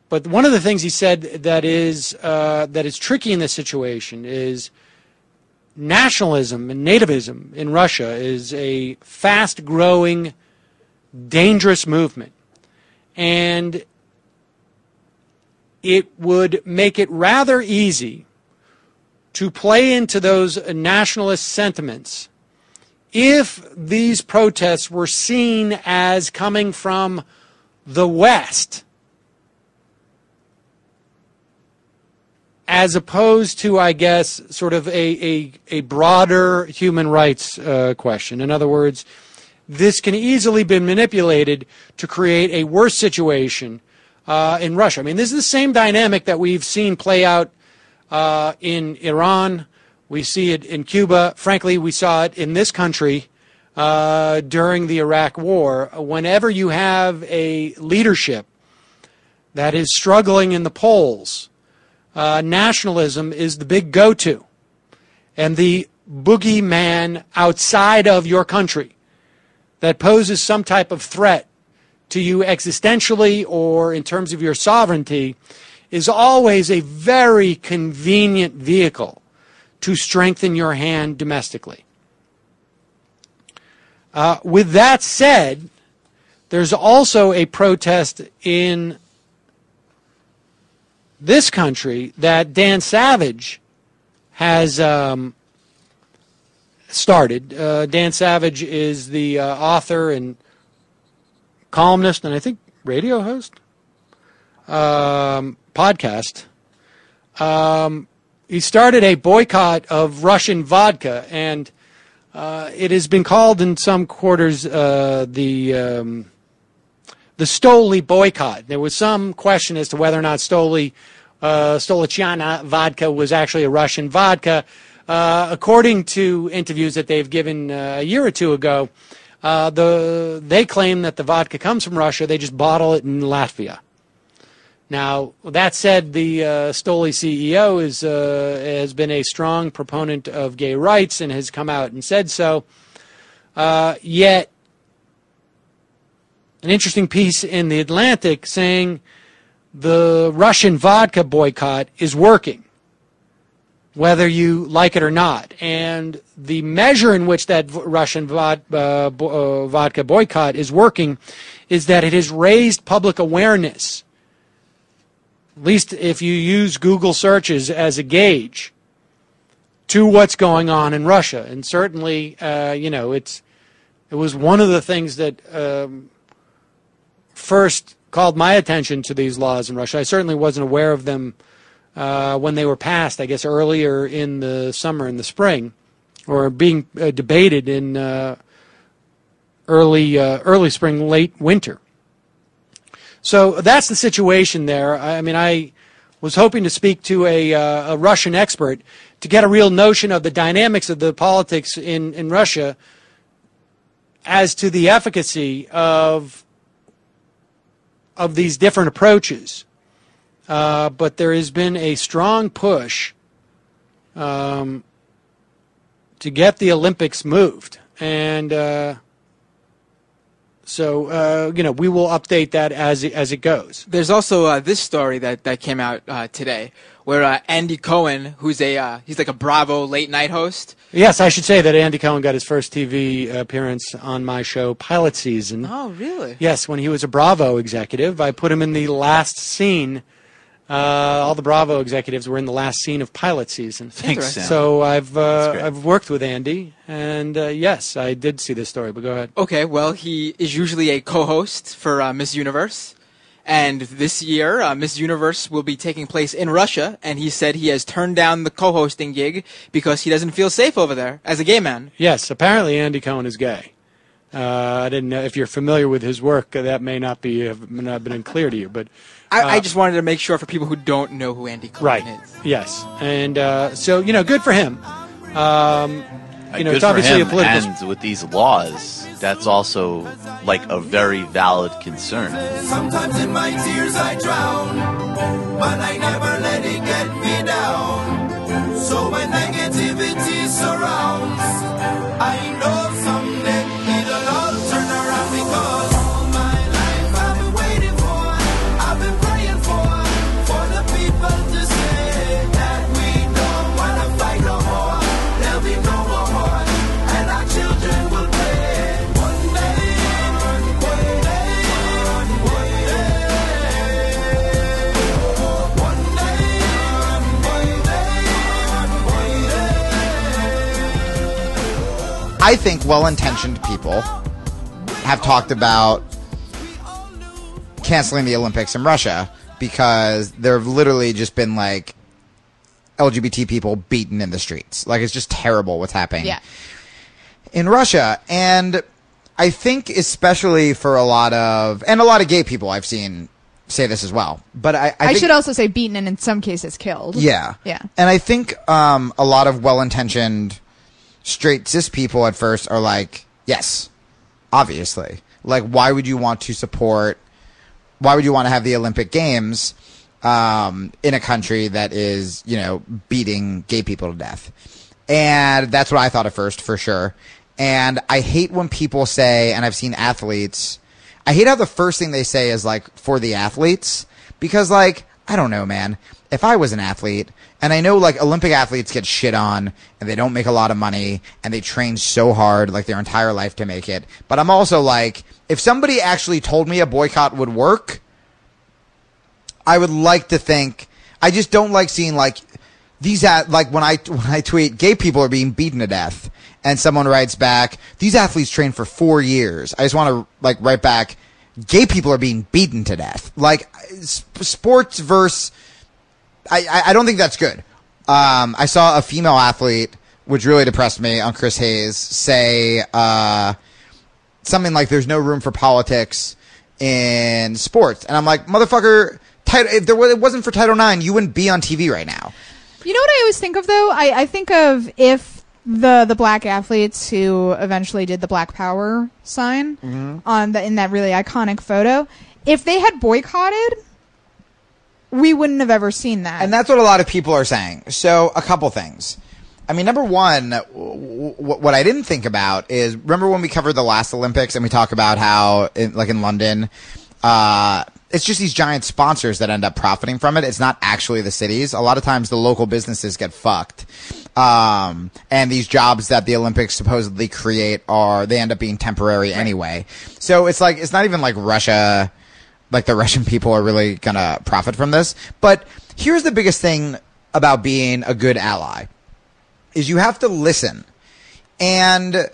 S3: But one of the things he said that is uh, that is tricky in this situation is nationalism and nativism in Russia is a fast-growing dangerous movement. And it would make it rather easy to play into those nationalist sentiments if these protests were seen as coming from the West as opposed to, I guess, sort of a, a, a broader human rights uh, question. In other words, this can easily be manipulated to create a worse situation uh, in Russia. I mean, this is the same dynamic that we've seen play out uh, in Iran. We see it in Cuba. Frankly, we saw it in this country uh, during the Iraq War. Whenever you have a leadership that is struggling in the polls, uh, nationalism is the big go to. And the boogeyman outside of your country that poses some type of threat to you existentially or in terms of your sovereignty is always a very convenient vehicle to strengthen your hand domestically. Uh, with that said, there's also a protest in this country that Dan Savage has um, started. Uh, Dan Savage is the uh, author and columnist, and I think radio host, um, podcast. Um, he started a boycott of Russian vodka, and uh, it has been called in some quarters uh, the um, the Stoli boycott. There was some question as to whether or not Stoli uh, Stolichnaya vodka was actually a Russian vodka. Uh, according to interviews that they've given uh, a year or two ago, uh, the they claim that the vodka comes from Russia. They just bottle it in Latvia. Now, that said, the uh, Stoli CEO is, uh, has been a strong proponent of gay rights and has come out and said so. Uh, yet, an interesting piece in the Atlantic saying the Russian vodka boycott is working whether you like it or not. And the measure in which that Russian vod, uh, uh, vodka boycott is working is that it has raised public awareness, at least if you use Google searches as a gauge, to what's going on in Russia. And certainly, uh, you know, it's it was one of the things that um, first called my attention to these laws in Russia. I certainly wasn't aware of them uh, when they were passed, I guess earlier in the summer and the spring, or being uh, debated in uh, early uh, early spring, late winter. So that's the situation there. I I mean, I was hoping to speak to a, uh, a Russian expert to get a real notion of the dynamics of the politics in, in Russia as to the efficacy of of these different approaches. Uh, but there has been a strong push um, to get the Olympics moved, and uh, so uh, you know we will update that as it, as it goes.
S11: There's also uh, this story that, that came out uh, today, where uh, Andy Cohen, who's a uh, he's like a Bravo late night host.
S3: Yes, I should say that Andy Cohen got his first TV appearance on my show, Pilot Season.
S11: Oh, really?
S3: Yes, when he was a Bravo executive, I put him in the last scene. Uh, all the Bravo executives were in the last scene of pilot season.
S11: Thanks, Sam.
S3: So I've uh. I've worked with Andy, and uh, yes, I did see this story. But go ahead.
S11: Okay, well, he is usually a co-host for uh, Miss Universe, and this year uh, Miss Universe will be taking place in Russia, and he said he has turned down the co-hosting gig because he doesn't feel safe over there as a gay man.
S3: Yes, apparently Andy Cohen is gay. Uh, I didn't know if you're familiar with his work. Uh, that may not be have not been clear to you, but
S11: I, I
S3: uh,
S11: just wanted to make sure for people who don't know who Andy Cohen
S3: right.
S11: is.
S3: Yes, and uh, so you know, good for him. Um, you know,
S12: Good
S3: it's
S12: for
S3: obviously
S12: him,
S3: a political.
S12: and with these laws, that's also like a very valid concern.
S13: Sometimes in my tears I drown, but I never let it get me down. So when negativity surrounds, I know
S14: I think well-intentioned people have talked about canceling the Olympics in Russia because there have literally just been like LGBT people beaten in the streets. Like it's just terrible what's happening
S15: Yeah.
S14: in Russia. And I think especially for a lot of and a lot of gay people I've seen say this as well. But I, I,
S15: I,
S14: think,
S15: should also say beaten and in some cases killed.
S14: yeah.
S15: Yeah.
S14: And I think um, a lot of well intentioned straight cis people at first are like, yes, obviously. Like, why would you want to support, why would you want to have the Olympic Games um, in a country that is, you know, beating gay people to death? And that's what I thought at first, for sure. And I hate when people say, and I've seen athletes, I hate how the first thing they say is like for the athletes because like I don't know, man. If I was an athlete and I know like Olympic athletes get shit on and they don't make a lot of money and they train so hard like their entire life to make it, but I'm also like if somebody actually told me a boycott would work, I would like to think I just don't like seeing like these at like when I when I tweet gay people are being beaten to death and someone writes back these athletes train for 4 years. I just want to like write back gay people are being beaten to death. Like sp- sports versus I, I don't think that's good. Um I saw a female athlete which really depressed me on Chris Hayes say uh something like there's no room for politics in sports. And I'm like, motherfucker, title, if there was, it wasn't for Title IX, you wouldn't be on TV right now.
S15: You know what I always think of though? I, I think of if the the black athletes who eventually did the Black Power sign
S14: Mm-hmm.
S15: on the in that really iconic photo, if they had boycotted, we wouldn't have ever seen that.
S14: And that's what a lot of people are saying. So, a couple things. I mean, number one, w- w- what I didn't think about is remember when we covered the last Olympics and we talk about how, in, like in London, uh, it's just these giant sponsors that end up profiting from it. It's not actually the cities. A lot of times the local businesses get fucked. Um, and these jobs that the Olympics supposedly create are, they end up being temporary anyway. So it's like, it's not even like Russia, like the Russian people are really gonna profit from this. But here's the biggest thing about being a good ally is you have to listen. And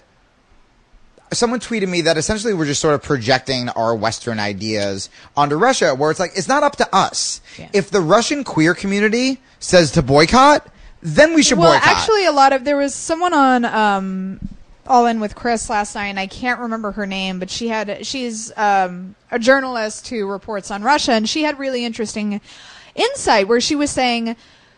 S14: someone tweeted me that essentially we're just sort of projecting our Western ideas onto Russia, where it's like, it's not up to us. If the Russian queer community says to boycott, then we should
S15: well,
S14: boycott.
S15: actually, a lot of there was someone on um, All In with Chris last night, and I can't remember her name, but she had she's um, a journalist who reports on Russia, and she had really interesting insight where she was saying.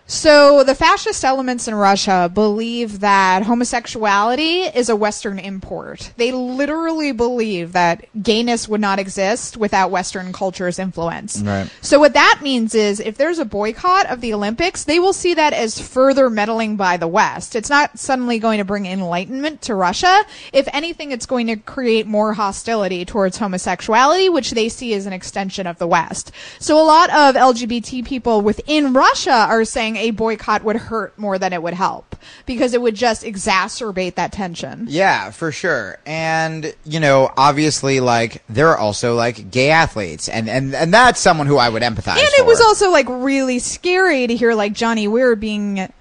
S15: So the fascist elements in Russia believe that homosexuality is a Western import. They literally believe that gayness would not exist without Western culture's influence.
S14: Right.
S15: So what that means is if there's a boycott of the Olympics, they will see that as further meddling by the West. It's not suddenly going to bring enlightenment to Russia. If anything, it's going to create more hostility towards homosexuality, which they see as an extension of the West. So a lot of LGBT people within Russia are saying a boycott would hurt more than it would help because it would just exacerbate that tension.
S14: Yeah, for sure. And, you know, obviously, like, there are also, like, gay athletes. And, and, and that's someone who I would empathize with.
S15: And it was also like really scary to hear like Johnny Weir being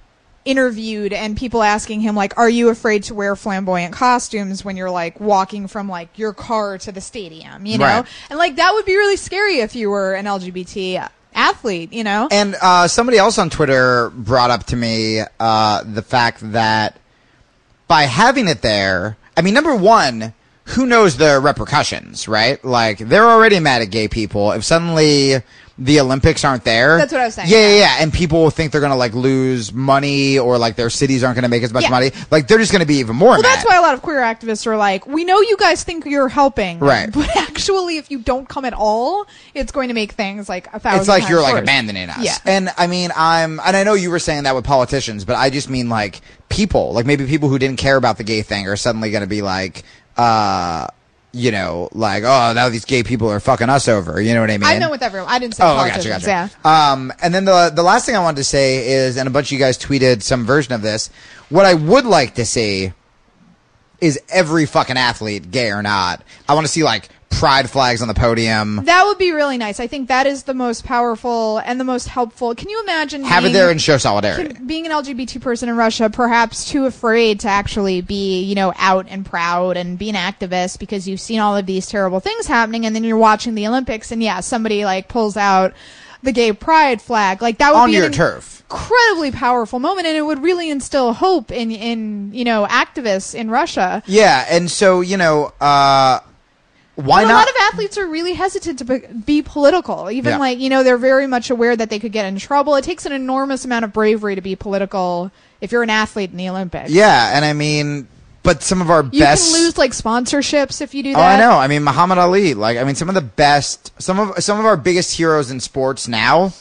S15: interviewed and people asking him like are you afraid to wear flamboyant costumes when you're like walking from like your car to the stadium you know
S14: Right.
S15: and like that would be really scary if you were an lgbt athlete you know
S14: And uh, somebody else on Twitter brought up to me uh, the fact that by having it there, I mean, number one, who knows the repercussions, right? Like, they're already mad at gay people. If suddenly the Olympics aren't there,
S15: That's what I was saying,
S14: Yeah, yeah,
S15: yeah.
S14: And people will think they're gonna like lose money or like their cities aren't gonna make as much
S15: Yeah.
S14: money. Like, they're just gonna be even more
S15: well,
S14: mad.
S15: that's why a lot of queer activists are like, we know you guys think you're helping,
S14: Right.
S15: But actually, if you don't come at all, it's going to make things like a thousand.
S14: it's like you're
S15: times
S14: like abandoning us.
S15: Yeah.
S14: And I mean, I'm, and I know you were saying that with politicians, but I just mean like people, like maybe people who didn't care about the gay thing are suddenly going to be like, uh, you know, like, oh, now these gay people are fucking us over. You know what I mean?
S15: I know with everyone. I didn't say
S14: Oh, I gotcha, gotcha.
S15: Yeah.
S14: Um, and then the the last thing I wanted to say is, and a bunch of you guys tweeted some version of this. What I would like to see is every fucking athlete, gay or not. I want to see like pride flags on the podium.
S15: That would be really nice. I think that is the most powerful and the most helpful. Can you imagine
S14: Have it there and show solidarity.
S15: can- being an LGBT person in Russia, perhaps too afraid to actually be, you know, out and proud and be an activist because you've seen all of these terrible things happening, and then you're watching the Olympics, and yeah, somebody like pulls out the gay pride flag, like that would
S14: On
S15: be
S14: your
S15: an
S14: turf.
S15: incredibly powerful moment, and it would really instill hope in in you know activists in Russia.
S14: Yeah, and so you know, uh, why
S15: But
S14: not?
S15: A lot of athletes are really hesitant to be, political. Even
S14: Yeah.
S15: like you know, they're very much aware that they could get in trouble. It takes an enormous amount of bravery to be political if you're an athlete in the Olympics.
S14: yeah, and I mean, but some of our best
S15: You
S14: best.
S15: can lose like sponsorships if you do that.
S14: Oh, I know. I mean, Muhammad Ali. Like, I mean, some of the best, some of some of our biggest heroes in sports now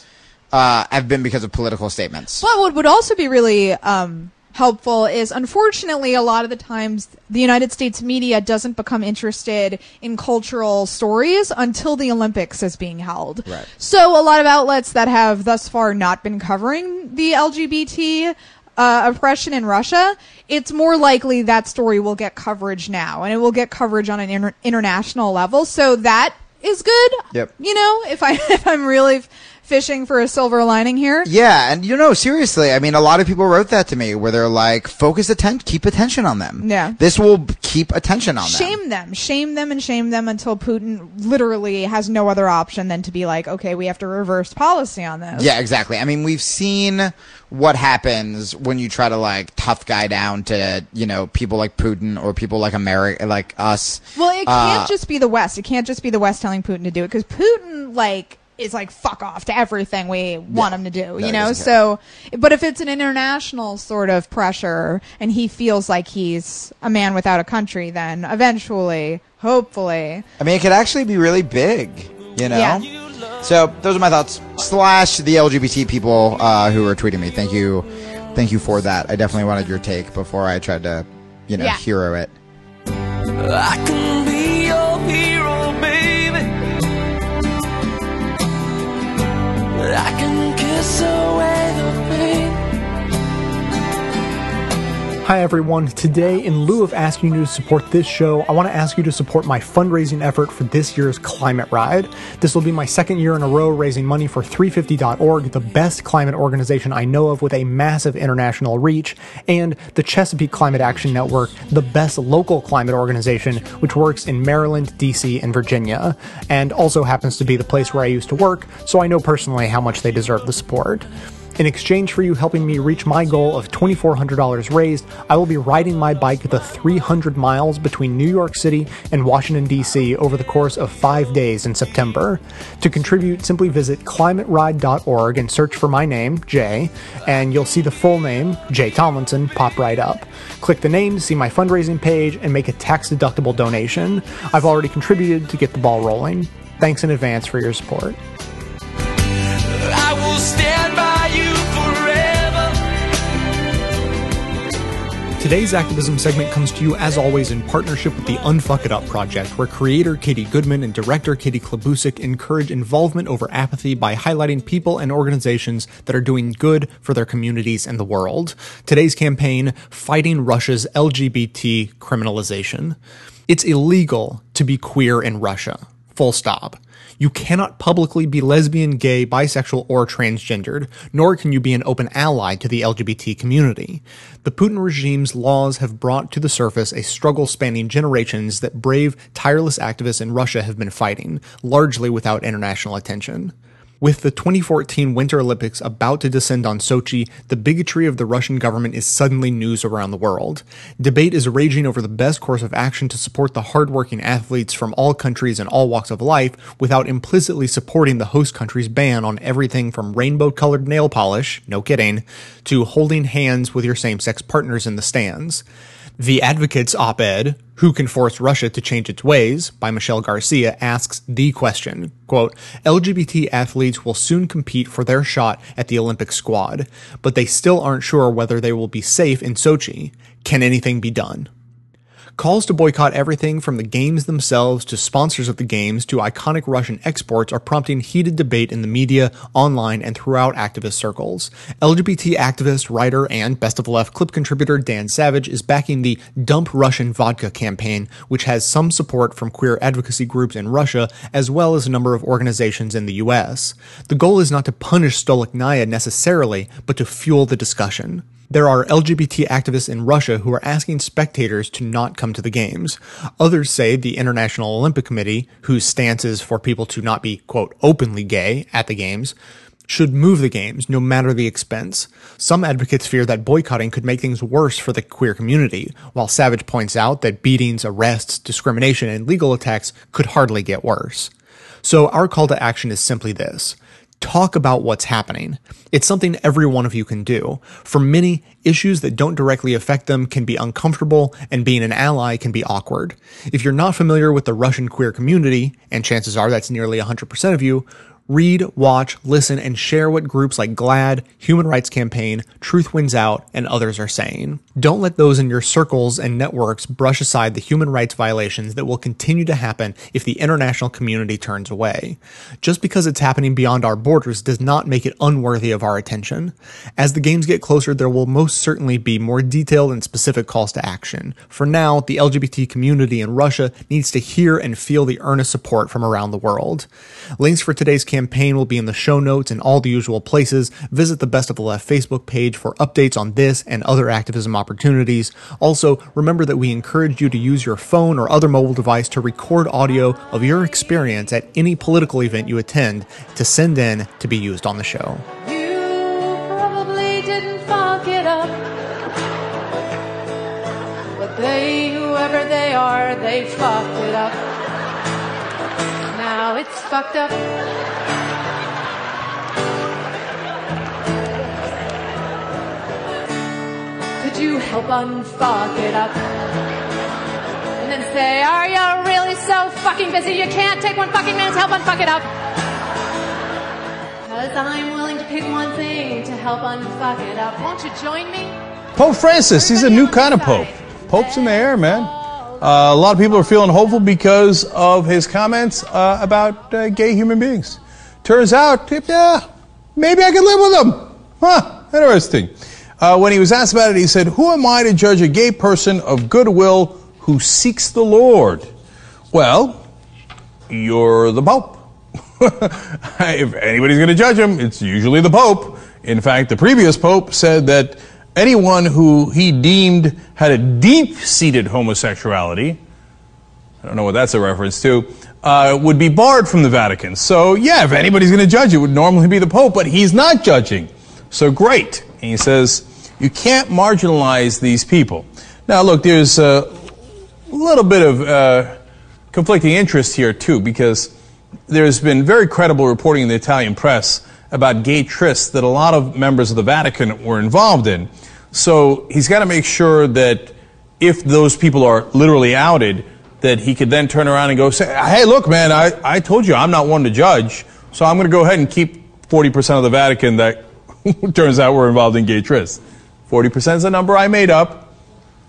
S14: uh, have been because of political statements.
S15: But what would also be really um, helpful is, unfortunately, a lot of the times the United States media doesn't become interested in cultural stories until the Olympics is being held.
S14: Right.
S15: So a lot of outlets that have thus far not been covering the LGBT uh, oppression in Russia, it's more likely that story will get coverage now, and it will get coverage on an inter- international level. So that is good.
S14: Yep.
S15: You know, if I if I'm really fishing for a silver lining here.
S14: Yeah, and you know, seriously, I mean, a lot of people wrote that to me where they're like, focus attention, keep attention on them.
S15: Yeah.
S14: This will keep attention on them.
S15: shame them shame them and shame them until putin literally has no other option than to be like okay we have to reverse policy on this
S14: Yeah, exactly. I mean, we've seen what happens when you try to like tough guy down to, you know, people like Putin or people like America, like us.
S15: well it can't
S14: Uh,
S15: just be the west it can't just be the west telling putin to do it because putin like is like fuck off to everything we want him to do
S14: No,
S15: you
S14: he
S15: know
S14: doesn't
S15: so but if it's an international sort of pressure and he feels like he's a man without a country then eventually hopefully
S14: I mean, it could actually be really big, you know?
S15: Yeah.
S14: So those are my thoughts. Slash the LGBT people uh, who are tweeting me. Thank you, thank you for that. I definitely wanted your take before I tried to, you know,
S13: Yeah.
S14: hero it.
S13: I can be I can
S1: Hi, everyone. Today, in lieu of asking you to support this show, I want to ask you to support my fundraising effort for this year's Climate Ride. This will be my second year in a row raising money for 350.org, the best climate organization I know of with a massive international reach, and the Chesapeake Climate Action Network, the best local climate organization, which works in Maryland, DC, and Virginia, and also happens to be the place where I used to work, so I know personally how much they deserve the support. In exchange for you helping me reach my goal of $2,400 raised, I will be riding my bike the 300 miles between New York City and Washington, D.C. over the course of five days in September. To contribute, simply visit climateride.org and search for my name, Jay, and you'll see the full name, Jay Tomlinson, pop right up. Click the name to see my fundraising page and make a tax deductible donation. I've already contributed to get the ball rolling. Thanks in advance for your support. Today's activism segment comes to you, as always, in partnership with the Unfuck It Up Project, where creator Katie Goodman and director Katie Klabusik encourage involvement over apathy by highlighting people and organizations that are doing good for their communities and the world. Today's campaign, Fighting Russia's LGBT Criminalization. It's illegal to be queer in Russia. Full stop. You cannot publicly be lesbian, gay, bisexual, or transgendered, nor can you be an open ally to the LGBT community. The Putin regime's laws have brought to the surface a struggle spanning generations that brave, tireless activists in Russia have been fighting, largely without international attention. With the 2014 Winter Olympics about to descend on Sochi, the bigotry of the Russian government is suddenly news around the world. Debate is raging over the best course of action to support the hardworking athletes from all countries and all walks of life without implicitly supporting the host country's ban on everything from rainbow colored nail polish, no kidding, to holding hands with your same sex partners in the stands. The Advocates op ed, Who Can Force Russia to Change Its Ways, by Michelle Garcia, asks the question quote, LGBT athletes will soon compete for their shot at the Olympic squad, but they still aren't sure whether they will be safe in Sochi. Can anything be done? Calls to boycott everything from the games themselves to sponsors of the games to iconic Russian exports are prompting heated debate in the media, online, and throughout activist circles. LGBT activist, writer, and Best of the Left clip contributor Dan Savage is backing the Dump Russian Vodka campaign, which has some support from queer advocacy groups in Russia as well as a number of organizations in the US. The goal is not to punish Stolichnaya necessarily, but to fuel the discussion. There are LGBT activists in Russia who are asking spectators to not come to the games. Others say the International Olympic Committee, whose stance is for people to not be, quote, openly gay at the games, should move the games no matter the expense. Some advocates fear that boycotting could make things worse for the queer community, while Savage points out that beatings, arrests, discrimination, and legal attacks could hardly get worse. So our call to action is simply this talk about what's happening. It's something every one of you can do. For many, issues that don't directly affect them can be uncomfortable, and being an ally can be awkward. If you're not familiar with the Russian queer community, and chances are that's nearly 100% of you, Read, watch, listen, and share what groups like GLAAD, Human Rights Campaign, Truth Wins Out, and others are saying. Don't let those in your circles and networks brush aside the human rights violations that will continue to happen if the international community turns away. Just because it's happening beyond our borders does not make it unworthy of our attention. As the games get closer, there will most certainly be more detailed and specific calls to action. For now, the LGBT community in Russia needs to hear and feel the earnest support from around the world. Links for today's campaign will be in the show notes and all the usual places. Visit the Best of the Left Facebook page for updates on this and other activism opportunities. Also, remember that we encourage you to use your phone or other mobile device to record audio of your experience at any political event you attend to send in to be used on the show.
S16: they, whoever they are, they fucked it up. Now it's fucked up. Could you help unfuck it up? And then say, are you really so fucking busy you can't take one fucking minute to help unfuck it up? Cause I'm willing to pick one thing to help unfuck it up. Won't you join me?
S17: Pope Francis, he's a new kind of pope. Pope's in the air, man. Uh, a lot of people are feeling hopeful because of his comments uh, about uh, gay human beings. Turns out, yeah, maybe I can live with them. Huh, interesting. Uh, when he was asked about it, he said, Who am I to judge a gay person of goodwill who seeks the Lord? Well, you're the Pope. if anybody's going to judge him, it's usually the Pope. In fact, the previous Pope said that anyone who he deemed had a deep seated homosexuality, I don't know what that's a reference to, uh, would be barred from the Vatican. So, yeah, if anybody's going to judge, it would normally be the Pope, but he's not judging. So great. And he says, you can't marginalize these people. Now, look, there's a little bit of uh, conflicting interest here, too, because there's been very credible reporting in the Italian press about gay trysts that a lot of members of the Vatican were involved in. So he's got to make sure that if those people are literally outed, that he could then turn around and go say, hey, look, man, I, I told you I'm not one to judge, so I'm going to go ahead and keep 40% of the Vatican that turns out were involved in gay trysts. 40% is a number I made up.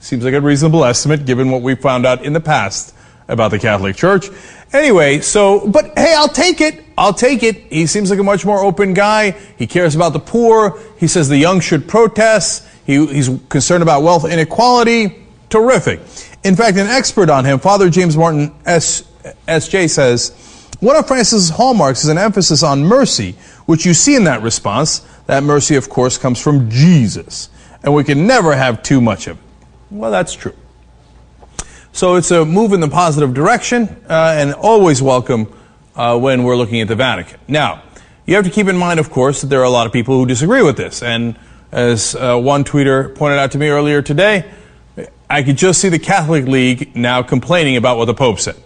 S17: Seems like a reasonable estimate given what we found out in the past about the Catholic Church. Anyway, so, but hey, I'll take it. I'll take it. He seems like a much more open guy. He cares about the poor. He says the young should protest. He, he's concerned about wealth inequality. Terrific. In fact, an expert on him, Father James Martin S, SJ says, one of Francis' hallmarks is an emphasis on mercy, which you see in that response. That mercy, of course, comes from Jesus. And we can never have too much of it. Well, that's true. So it's a move in the positive direction uh, and always welcome uh, when we're looking at the Vatican. Now, you have to keep in mind, of course, that there are a lot of people who disagree with this. And as uh, one tweeter pointed out to me earlier today, I could just see the Catholic League now complaining about what the Pope said.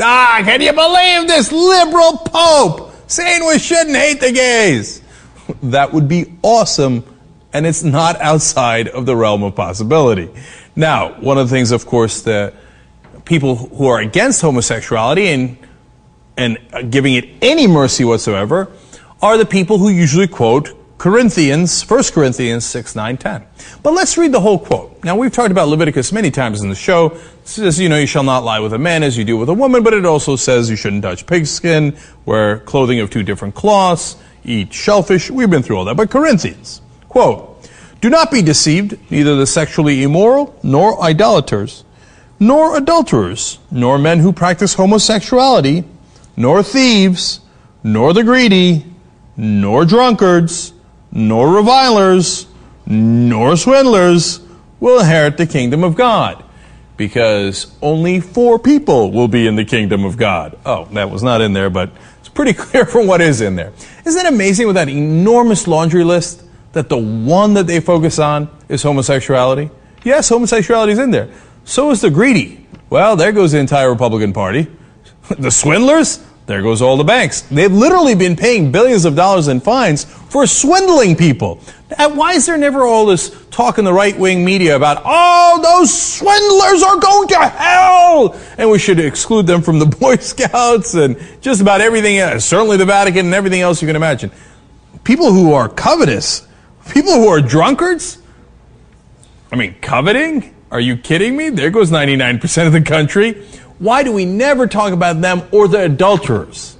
S17: Ah, can you believe this liberal Pope saying we shouldn't hate the gays? That would be awesome, and it's not outside of the realm of possibility. Now, one of the things, of course, that people who are against homosexuality and and giving it any mercy whatsoever are the people who usually quote Corinthians, 1 Corinthians 6, 9, 10. But let's read the whole quote. Now, we've talked about Leviticus many times in the show. It says, you know, you shall not lie with a man as you do with a woman, but it also says you shouldn't touch pigskin, wear clothing of two different cloths, eat shellfish. We've been through all that. But Corinthians, quote, do not be deceived, neither the sexually immoral, nor idolaters, nor adulterers, nor men who practice homosexuality, nor thieves, nor the greedy, nor drunkards, nor revilers, nor swindlers will inherit the kingdom of God. Because only four people will be in the kingdom of God. Oh, that was not in there, but it's pretty clear from what is in there. Isn't it amazing with that enormous laundry list that the one that they focus on is homosexuality? Yes, homosexuality is in there. So is the greedy. Well, there goes the entire Republican Party. the swindlers? There goes all the banks. They've literally been paying billions of dollars in fines for swindling people. Why is there never all this talk in the right wing media about, oh, those swindlers are going to hell? And we should exclude them from the Boy Scouts and just about everything else, certainly the Vatican and everything else you can imagine. People who are covetous, people who are drunkards, I mean, coveting? Are you kidding me? There goes 99% of the country. Why do we never talk about them or the adulterers?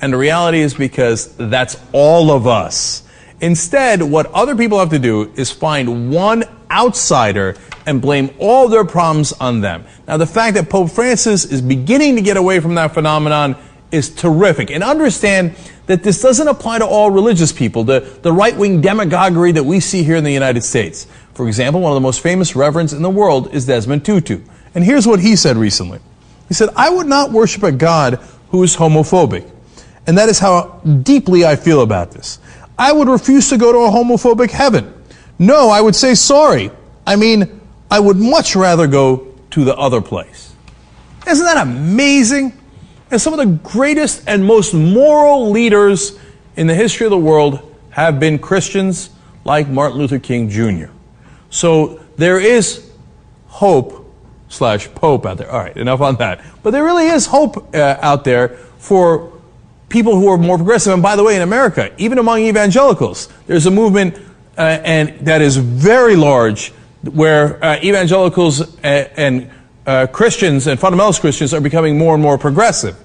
S17: And the reality is because that's all of us. Instead, what other people have to do is find one outsider and blame all their problems on them. Now, the fact that Pope Francis is beginning to get away from that phenomenon is terrific. And understand that this doesn't apply to all religious people, the, the right wing demagoguery that we see here in the United States. For example, one of the most famous reverends in the world is Desmond Tutu. And here's what he said recently He said, I would not worship a God who is homophobic. And that is how deeply I feel about this. I would refuse to go to a homophobic heaven. No, I would say sorry. I mean, I would much rather go to the other place. Isn't that amazing? And some of the greatest and most moral leaders in the history of the world have been Christians like Martin Luther King Jr. So there is hope slash Pope out there. All right, enough on that. But there really is hope uh, out there for people who are more progressive. And by the way, in America, even among evangelicals, there's a movement uh, and that is very large where uh, evangelicals and, and uh, Christians and fundamentalist Christians are becoming more and more progressive.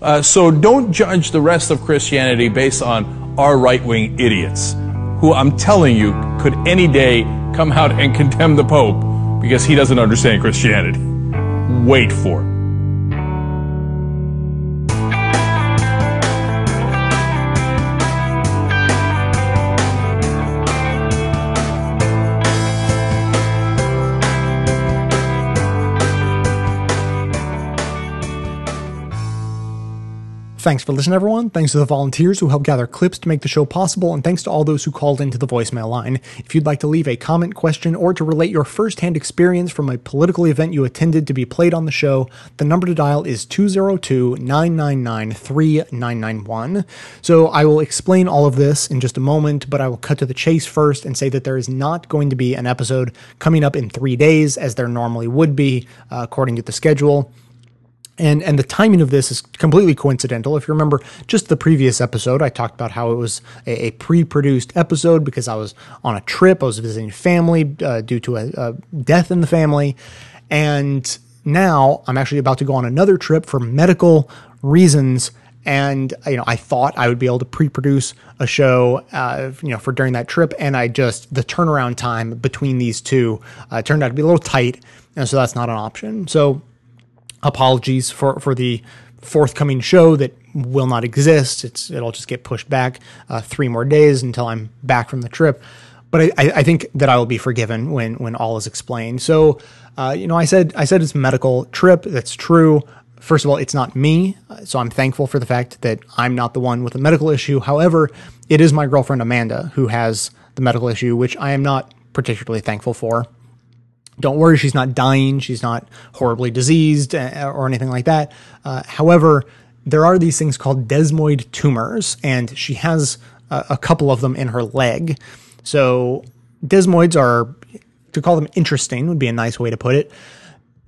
S17: Uh, so don't judge the rest of Christianity based on our right wing idiots, who I'm telling you could any day come out and condemn the Pope because he doesn't understand Christianity. Wait for it.
S1: Thanks for listening, everyone. Thanks to the volunteers who helped gather clips to make the show possible, and thanks to all those who called into the voicemail line. If you'd like to leave a comment, question, or to relate your firsthand experience from a political event you attended to be played on the show, the number to dial is 202 999 3991. So I will explain all of this in just a moment, but I will cut to the chase first and say that there is not going to be an episode coming up in three days as there normally would be, uh, according to the schedule and and the timing of this is completely coincidental. If you remember just the previous episode, I talked about how it was a, a pre-produced episode because I was on a trip. I was visiting family uh, due to a, a death in the family, and now I'm actually about to go on another trip for medical reasons. And you know, I thought I would be able to pre-produce a show, uh, you know, for during that trip, and I just the turnaround time between these two uh, turned out to be a little tight, and so that's not an option. So apologies for, for the forthcoming show that will not exist. It's it'll just get pushed back uh, three more days until I'm back from the trip. But I, I think that I will be forgiven when when all is explained. So, uh, you know, I said I said it's a medical trip. That's true. First of all, it's not me, so I'm thankful for the fact that I'm not the one with a medical issue. However, it is my girlfriend Amanda who has the medical issue, which I am not particularly thankful for don't worry, she's not dying. She's not horribly diseased uh, or anything like that. Uh, however, there are these things called desmoid tumors, and she has a, a couple of them in her leg. So, desmoids are, to call them interesting would be a nice way to put it.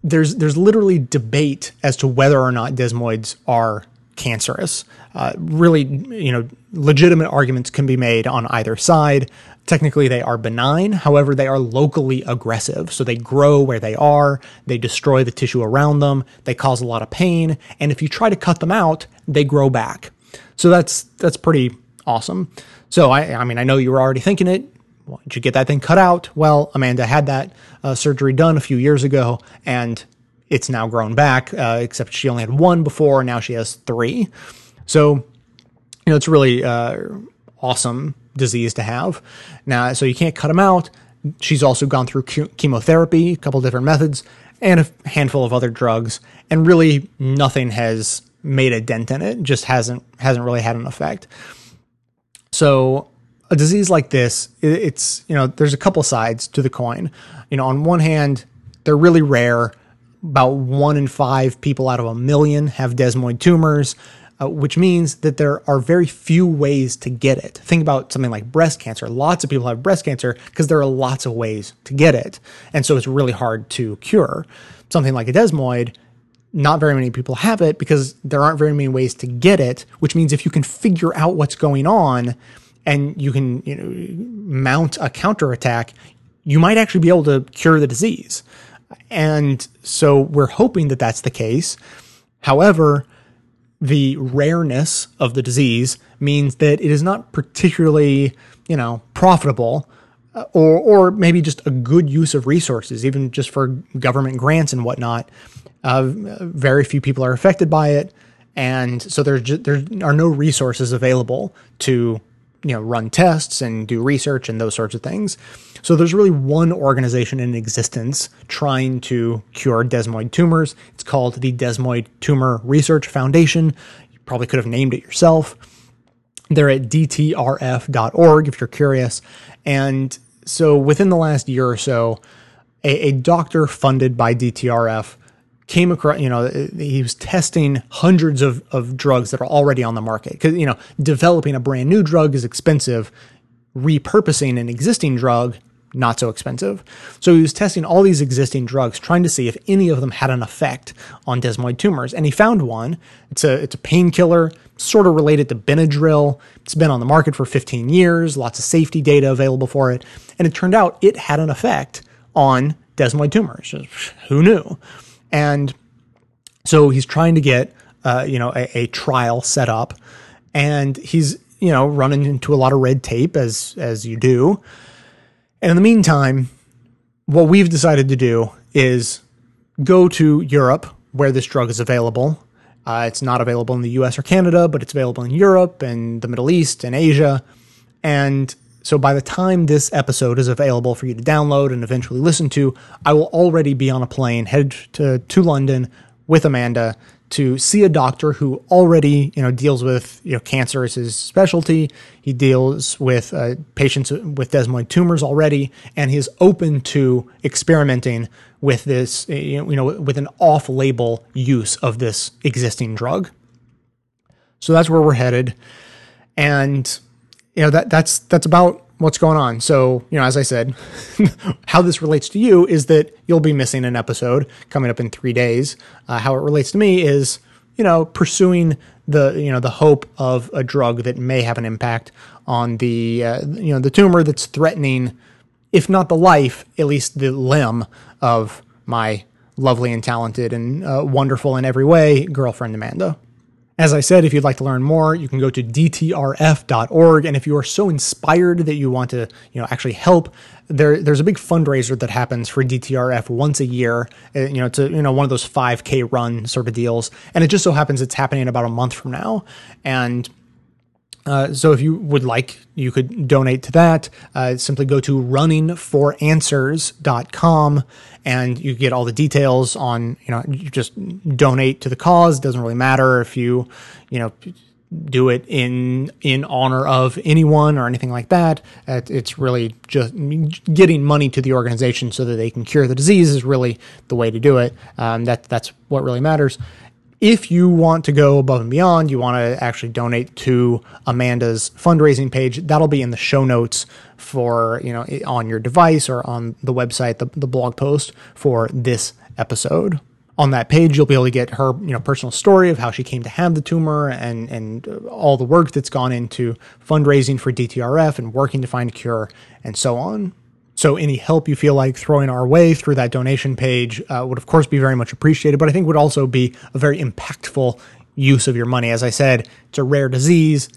S1: There's, there's literally debate as to whether or not desmoids are cancerous. Uh, really, you know, legitimate arguments can be made on either side. Technically, they are benign. However, they are locally aggressive. So they grow where they are. They destroy the tissue around them. They cause a lot of pain. And if you try to cut them out, they grow back. So that's, that's pretty awesome. So I, I mean, I know you were already thinking it. Why don't you get that thing cut out? Well, Amanda had that uh, surgery done a few years ago and it's now grown back, uh, except she only had one before, and now she has three. So, you know, it's really uh, awesome disease to have. Now, so you can't cut them out. She's also gone through chemotherapy, a couple different methods, and a handful of other drugs, and really nothing has made a dent in it. Just hasn't hasn't really had an effect. So a disease like this, it's you know, there's a couple sides to the coin. You know, on one hand, they're really rare about one in five people out of a million have desmoid tumors, uh, which means that there are very few ways to get it. Think about something like breast cancer. Lots of people have breast cancer because there are lots of ways to get it. And so it's really hard to cure. Something like a desmoid, not very many people have it because there aren't very many ways to get it, which means if you can figure out what's going on and you can you know, mount a counterattack, you might actually be able to cure the disease. And so we're hoping that that's the case. However, the rareness of the disease means that it is not particularly, you know, profitable uh, or, or maybe just a good use of resources, even just for government grants and whatnot. Uh, very few people are affected by it. And so there's just, there are no resources available to you know run tests and do research and those sorts of things. So there's really one organization in existence trying to cure desmoid tumors. It's called the Desmoid Tumor Research Foundation. You probably could have named it yourself. They're at dtrf.org if you're curious. And so within the last year or so, a, a doctor funded by DTRF came across, you know, he was testing hundreds of, of drugs that are already on the market. Because, you know, developing a brand new drug is expensive. Repurposing an existing drug, not so expensive. So he was testing all these existing drugs, trying to see if any of them had an effect on desmoid tumors. And he found one. It's a, it's a painkiller, sort of related to Benadryl. It's been on the market for 15 years, lots of safety data available for it. And it turned out it had an effect on desmoid tumors. Who knew? And so he's trying to get, uh, you know, a, a, trial set up, and he's, you know, running into a lot of red tape as as you do. And in the meantime, what we've decided to do is go to Europe where this drug is available. Uh, it's not available in the U.S. or Canada, but it's available in Europe and the Middle East and Asia. And so by the time this episode is available for you to download and eventually listen to, I will already be on a plane headed to, to London with Amanda to see a doctor who already, you know, deals with, you know, cancer as his specialty. He deals with uh, patients with desmoid tumors already, and he's open to experimenting with this, you know, with an off-label use of this existing drug. So that's where we're headed, and you know that that's that's about what's going on. So, you know, as I said, how this relates to you is that you'll be missing an episode coming up in three days. Uh, how it relates to me is, you know, pursuing the you know the hope of a drug that may have an impact on the uh, you know the tumor that's threatening, if not the life, at least the limb of my lovely and talented and uh, wonderful in every way girlfriend Amanda. As I said, if you'd like to learn more, you can go to dtrf.org. And if you are so inspired that you want to, you know, actually help, there, there's a big fundraiser that happens for DTRF once a year. Uh, you know, a, you know one of those 5K run sort of deals, and it just so happens it's happening about a month from now. And uh, so if you would like, you could donate to that. Uh, simply go to runningforanswers.com and you get all the details on, you know, you just donate to the cause. It doesn't really matter if you, you know, do it in in honor of anyone or anything like that. It's really just getting money to the organization so that they can cure the disease is really the way to do it. Um, that that's what really matters if you want to go above and beyond, you want to actually donate to Amanda's fundraising page, that'll be in the show notes for, you know, on your device or on the website, the, the blog post for this episode. On that page, you'll be able to get her, you know, personal story of how she came to have the tumor and and all the work that's gone into fundraising for DTRF and working to find a cure and so on. So any help you feel like throwing our way through that donation page uh, would of course be very much appreciated, but I think would also be a very impactful use of your money. As I said, it's a rare disease.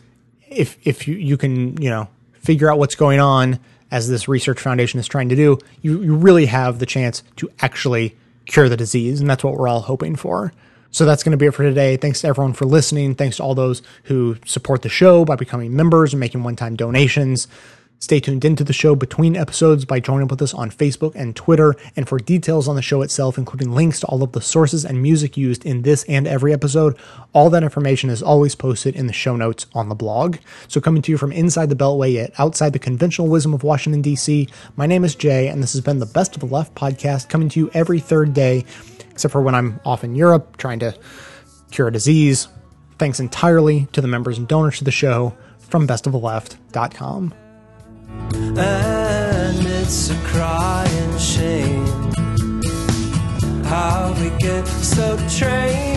S1: If if you, you can, you know, figure out what's going on as this research foundation is trying to do, you, you really have the chance to actually cure the disease, and that's what we're all hoping for. So that's going to be it for today. Thanks to everyone for listening. Thanks to all those who support the show by becoming members and making one-time donations. Stay tuned into the show between episodes by joining with us on Facebook and Twitter. And for details on the show itself, including links to all of the sources and music used in this and every episode, all that information is always posted in the show notes on the blog. So, coming to you from inside the Beltway yet outside the conventional wisdom of Washington, D.C., my name is Jay, and this has been the Best of the Left podcast coming to you every third day, except for when I'm off in Europe trying to cure a disease. Thanks entirely to the members and donors to the show from bestoftheleft.com
S13: and it's a crying shame how we get so trained.